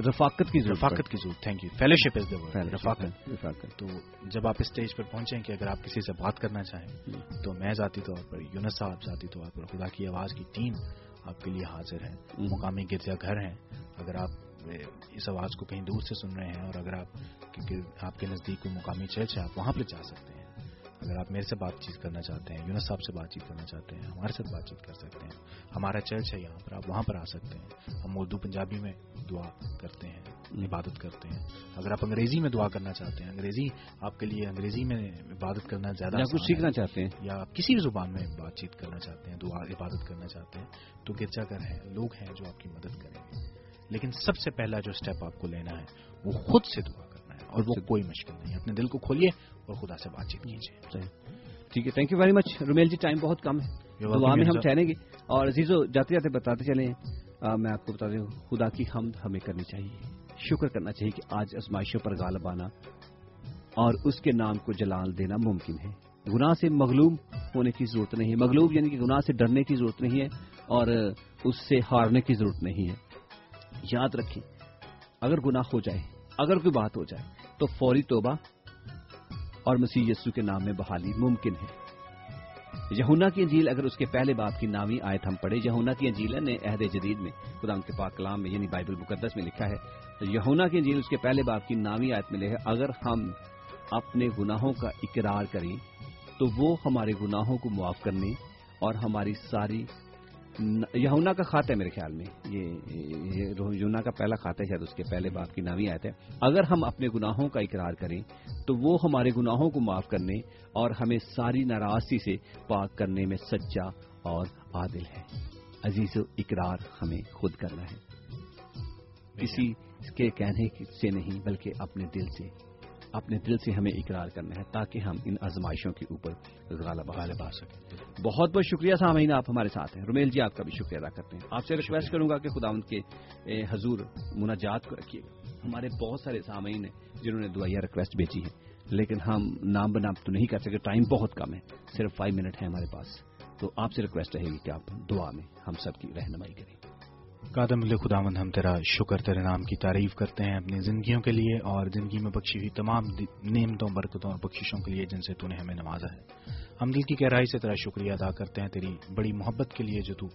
رفاقت کی رفاقت کی ضرورت thank you fellowship is the ہے۔ رفاقت۔ رفاقت۔ تو جب آپ اسٹیج پر پہنچیں کہ اگر آپ کسی سے بات کرنا چاہیں تو میں ذاتی طور پر یونس صاحب ذاتی طور پر خدا کی آواز کی ٹیم آپ کے لیے حاضر ہے ہم۔ مقامی گرجا گھر ہیں۔ اگر آپ اس آواز کو کہیں دور سے سن رہے ہیں اور اگر آپ کیونکہ آپ کے نزدیک کوئی مقامی چرچ ہے آپ وہاں پہ جا سکتے ہیں۔ اگر آپ میرے سے بات چیت کرنا چاہتے ہیں یونس صاحب سے بات چیت کرنا چاہتے ہیں ہمارے ساتھ بات چیت کر سکتے ہیں ہمارا چرچ ہے یہاں پر آپ وہاں پر آ سکتے ہیں ہم اردو پنجابی میں دعا کرتے ہیں عبادت کرتے ہیں۔ اگر آپ انگریزی میں دعا کرنا چاہتے ہیں انگریزی آپ کے لیے انگریزی میں عبادت کرنا زیادہ کچھ۔ سیکھنا چاہتے ہیں۔ یا آپ کسی بھی زبان میں بات چیت کرنا چاہتے ہیں دعا عبادت کرنا چاہتے ہیں تو گرجا گھر ہیں لوگ ہیں جو آپ کی مدد کریں گے۔ لیکن سب سے پہلا جو اسٹیپ آپ کو لینا ہے وہ خود سے دعا کرنا ہے اور وہ کوئی مشکل نہیں۔ ہے اپنے دل کو کھولیے اور خدا سے بات چیت کیجیے۔ ٹھیک ہے thank you very much Romeel ji time بہت کم ہے۔ دعا میں ہم. ٹھہریں گے۔ اور عزیزو جاتے جاتے بتاتے چلیں۔ میں آپ کو بتا دوں خدا کی حمد ہمیں کرنی چاہیے۔ شکر کرنا چاہیے کہ آج ازمائشوں پر غالب آنا اور اس کے نام کو جلال دینا ممکن ہے۔ گناہ سے مغلوب ہونے کی ضرورت نہیں ہے۔ مغلوب یعنی کہ گناہ سے ڈرنے کی ضرورت نہیں ہے اور اس سے ہارنے کی ضرورت نہیں ہے۔ یاد رکھیں اگر گناہ ہو جائے اگر کوئی بات ہو جائے تو فوری توبہ اور مسیح یسو کے نام میں بحالی ممکن ہے۔ یہونا کی انجیل اگر اس کے پہلے باپ کی نامی آیت ہم پڑھے یہونا کی انجیل نے عہد جدید میں۔ خدا کے پاک کلام میں یعنی بائبل مقدس میں لکھا ہے۔ تو یہونا کی انجیل اس کے پہلے باپ کی نامی آیت میں لکھا ہے، اگر ہم اپنے گناہوں کا اقرار کریں، تو وہ ہمارے گناہوں کو معاف کرنے اور ہماری ساری یہونا کا خاتہ ہے میرے خیال میں. یہ یونا کا پہلا خاتہ ہے شاید اس کے پہلے باپ کی نامی آیت ہے. اگر ہم اپنے گناہوں کا اقرار کریں تو وہ ہمارے گناہوں کو معاف کرنے اور ہمیں ساری ناراضی سے پاک کرنے میں سچا اور عادل ہے. عزیز و اقرار ہمیں خود کرنا ہے. کسی کے کہنے سے نہیں بلکہ اپنے دل سے اپنے دل سے ہمیں اقرار کرنا ہے تاکہ ہم ان آزمائشوں کے اوپر غالب غالب آ سکیں۔ بہت بہت شکریہ سامعین آپ ہمارے ساتھ ہیں۔ رومیل جی آپ کا بھی شکریہ ادا کرتے ہیں۔ آپ سے ریکویسٹ کروں گا کہ خدا ان کے حضور مناجات کو رکھیے۔ گا ہمارے بہت سارے سامعین ہیں جنہوں نے دعائیا ریکویسٹ بھیجی ہے لیکن ہم نام بنام تو نہیں کر سکتے ٹائم بہت کم ہے۔ صرف فائیو منٹ ہے ہمارے پاس۔ تو آپ سے ریکویسٹ رہے گی کہ آپ دعا میں ہم سب کی رہنمائی کریں۔ قادم اللہ خداوند ہم تیرا شکر، تیرے نام کی تعریف کرتے ہیں اپنی زندگیوں کے لیے اور زندگی میں بخشی ہوئی تمام نعمتوں، برکتوں اور بخششوں کے لیے جن سے تو نے ہمیں نوازا ہے۔ ہم دل کی گہرائی سے تیرا شکریہ ادا کرتے ہیں تیری بڑی محبت کے لیے جو تو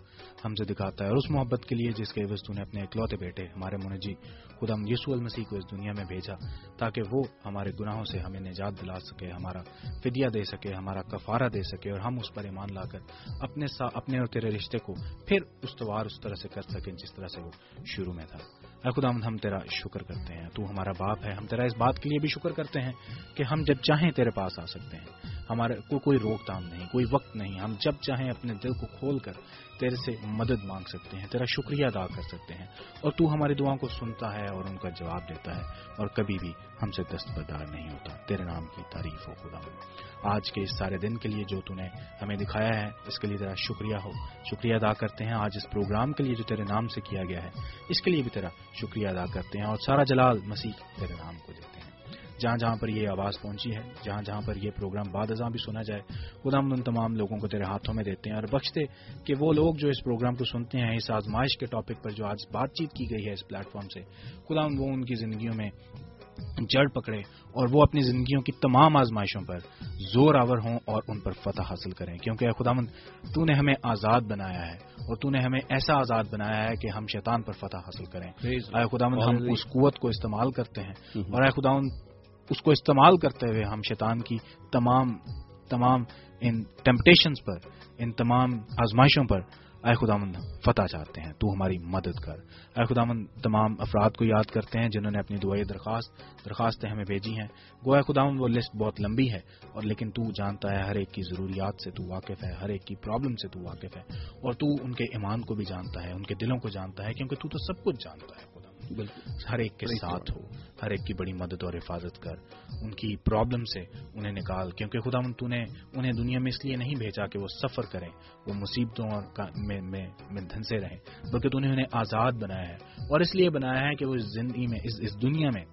ہم سے دکھاتا ہے اور اس محبت کے لیے جس کے عوض تو نے اپنے اکلوتے بیٹے ہمارے منجی خدا یسو المسیح کو اس دنیا میں بھیجا تاکہ وہ ہمارے گناہوں سے ہمیں نجات دلا سکے، ہمارا فدیہ دے سکے، ہمارا کفارہ دے سکے اور ہم اس پر ایمان لا کر اپنے اپنے اور تیرے رشتے کو پھر استوار اس طرح سے کر سکیں جس طرح سے وہ شروع میں تھا۔ اے خدا، ہم تیرا شکر کرتے ہیں، تو ہمارا باپ ہے، ہم تیرا اس بات کے لیے بھی شکر کرتے ہیں کہ ہم جب چاہیں تیرے پاس آ سکتے ہیں۔ ہمارے کو کوئی روک تھام نہیں، کوئی وقت نہیں، ہم جب چاہیں اپنے دل کو کھول کر تیرے سے مدد مانگ سکتے ہیں، تیرا شکریہ ادا کر سکتے ہیں۔ اور تو ہماری دعاؤں کو سنتا ہے اور ان کا جواب دیتا ہے۔ اور کبھی بھی ہم سے دستبردار نہیں ہوتا۔ تیرے نام کی تعریف ہو خدا۔ آج کے اس سارے دن کے لیے جو تو نے ہمیں دکھایا ہے، اس کے لیے تیرا شکریہ ہو۔ شکریہ ادا کرتے ہیں آج اس پروگرام کے لیے جو تیرے نام سے کیا گیا ہے۔ اس کے لیے بھی تیرا شکریہ ادا کرتے ہیں اور سارا جلال مسیح تیرے نام کو دیتے ہیں۔ جہاں جہاں پر یہ آواز پہنچی ہے جہاں جہاں پر یہ پروگرام بعد ازاں بھی سنا جائے خدا ہم ان تمام لوگوں کو تیرے ہاتھوں میں دیتے ہیں اور بخشتے کہ وہ لوگ جو اس پروگرام کو سنتے ہیں اس آزمائش کے ٹاپک پر جو آج بات چیت کی گئی ہے اس پلیٹ فارم سے خدا وہ ان کی زندگیوں میں جڑ پکڑے اور وہ اپنی زندگیوں کی تمام آزمائشوں پر زور آور ہوں اور ان پر فتح حاصل کریں۔ کیونکہ اے خدا تو نے ہمیں آزاد بنایا ہے اور تو نے ہمیں ایسا آزاد بنایا ہے کہ ہم شیطان پر فتح حاصل کریں۔ اے خدا ہم اس قوت کو استعمال کرتے ہیں۔ اور اے خدا اس کو استعمال کرتے ہوئے ہم شیطان کی تمام تمام ان ٹیمپٹیشنز پر، ان تمام آزمائشوں پر، اے خدامند فتح چاہتے ہیں، تو ہماری مدد کر۔ اے خدامند تمام افراد کو یاد کرتے ہیں جنہوں نے اپنی دعائی درخواست، درخواستیں ہمیں بھیجی ہیں۔ گو اے خدامند وہ لسٹ بہت لمبی ہے، اور لیکن تو جانتا ہے ہر ایک کی ضروریات سے تو واقف ہے، ہر ایک کی پرابلم سے تو واقف ہے۔ اور تو ان کے ایمان کو بھی جانتا ہے، ان کے دلوں کو جانتا ہے، کیونکہ تو تو سب کچھ جانتا ہے ہر ایک کے ساتھ ہو ہر ایک کی بڑی مدد اور حفاظت کر ان کی پرابلم سے انہیں نکال کیونکہ خدا تو نے انہیں دنیا میں اس لیے نہیں بھیجا کہ وہ سفر کریں وہ مصیبتوں میں دھنسے رہیں بلکہ تو نے انہیں آزاد بنایا ہے۔ اور اس لیے بنایا ہے کہ وہ اس زندگی میں اس, اس دنیا میں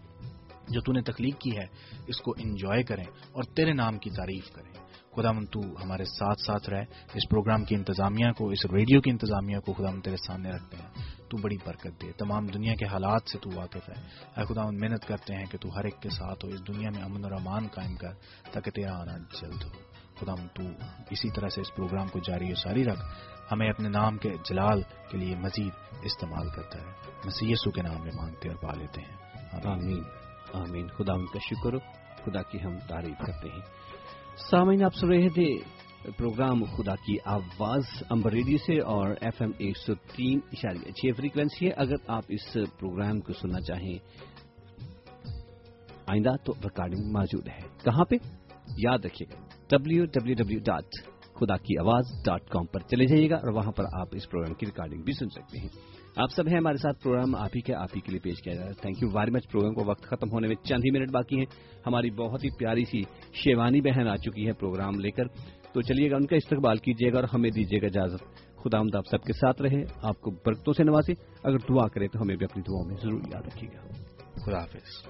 جو تو نے تخلیق کی ہے اس کو انجوائے کریں اور تیرے نام کی تعریف کریں۔ خدا من تو ہمارے ساتھ ساتھ رہے اس پروگرام کی انتظامیہ کو اس ریڈیو کی انتظامیہ کو خدا من تیرے سامنے رکھتے ہیں۔ تو بڑی برکت دے۔ تمام دنیا کے حالات سے تو واقف ہے۔ اے خدا ان محنت کرتے ہیں کہ تو ہر ایک کے ساتھ ہو، اس دنیا میں امن اور امان قائم کر، تاکہ تیرا آنا جلد ہو۔ خدا تو اسی طرح سے اس پروگرام کو جاری و ساری رکھ، ہمیں اپنے نام کے جلال کے لیے مزید استعمال کرتا ہے۔ مسیسو کے نام میں مانگتے اور پا لیتے ہیں۔ آمین۔ آمین۔ خدا ان کا شکر، خدا کی ہم تعریف کرتے ہیں۔ سامعین، آپ سن رہے تھے پروگرام خدا کی آواز امبر ریڈیو سے اور ایف ایم ایک سو تین اشاریہ چھ فریکوینسی ہے۔ اگر آپ اس پروگرام کو سننا چاہیں، آئندہ تو ریکارڈنگ موجود ہے۔ کہاں پہ؟ یاد رکھیے گا ڈبلو ڈبلو ڈبلو ڈاٹ خدا کی آواز ڈاٹ کام پر چلے جائیے گا اور وہاں پر آپ اس پروگرام کی ریکارڈنگ بھی سن سکتے ہیں۔ آپ سب ہیں ہمارے ساتھ، پروگرام آپ ہی کے، آپ ہی کے لیے پیش کیا جا رہا ہے۔ Thank you very much programme کو وقت ختم ہونے میں چند ہی منٹ باقی ہیں۔ ہماری بہت ہی پیاری سی شیوانی بہن آ چکی ہے پروگرام لے کر۔ تو چلیے گا ان کا استقبال کیجیے گا اور ہمیں دیجیے گا اجازت۔ خدا آمد آپ سب کے ساتھ رہے۔ آپ کو برکتوں سے نوازے۔ اگر دعا کرے تو ہمیں بھی اپنی دعاؤں میں ضرور یاد رکھیے گا۔ خدا حافظ۔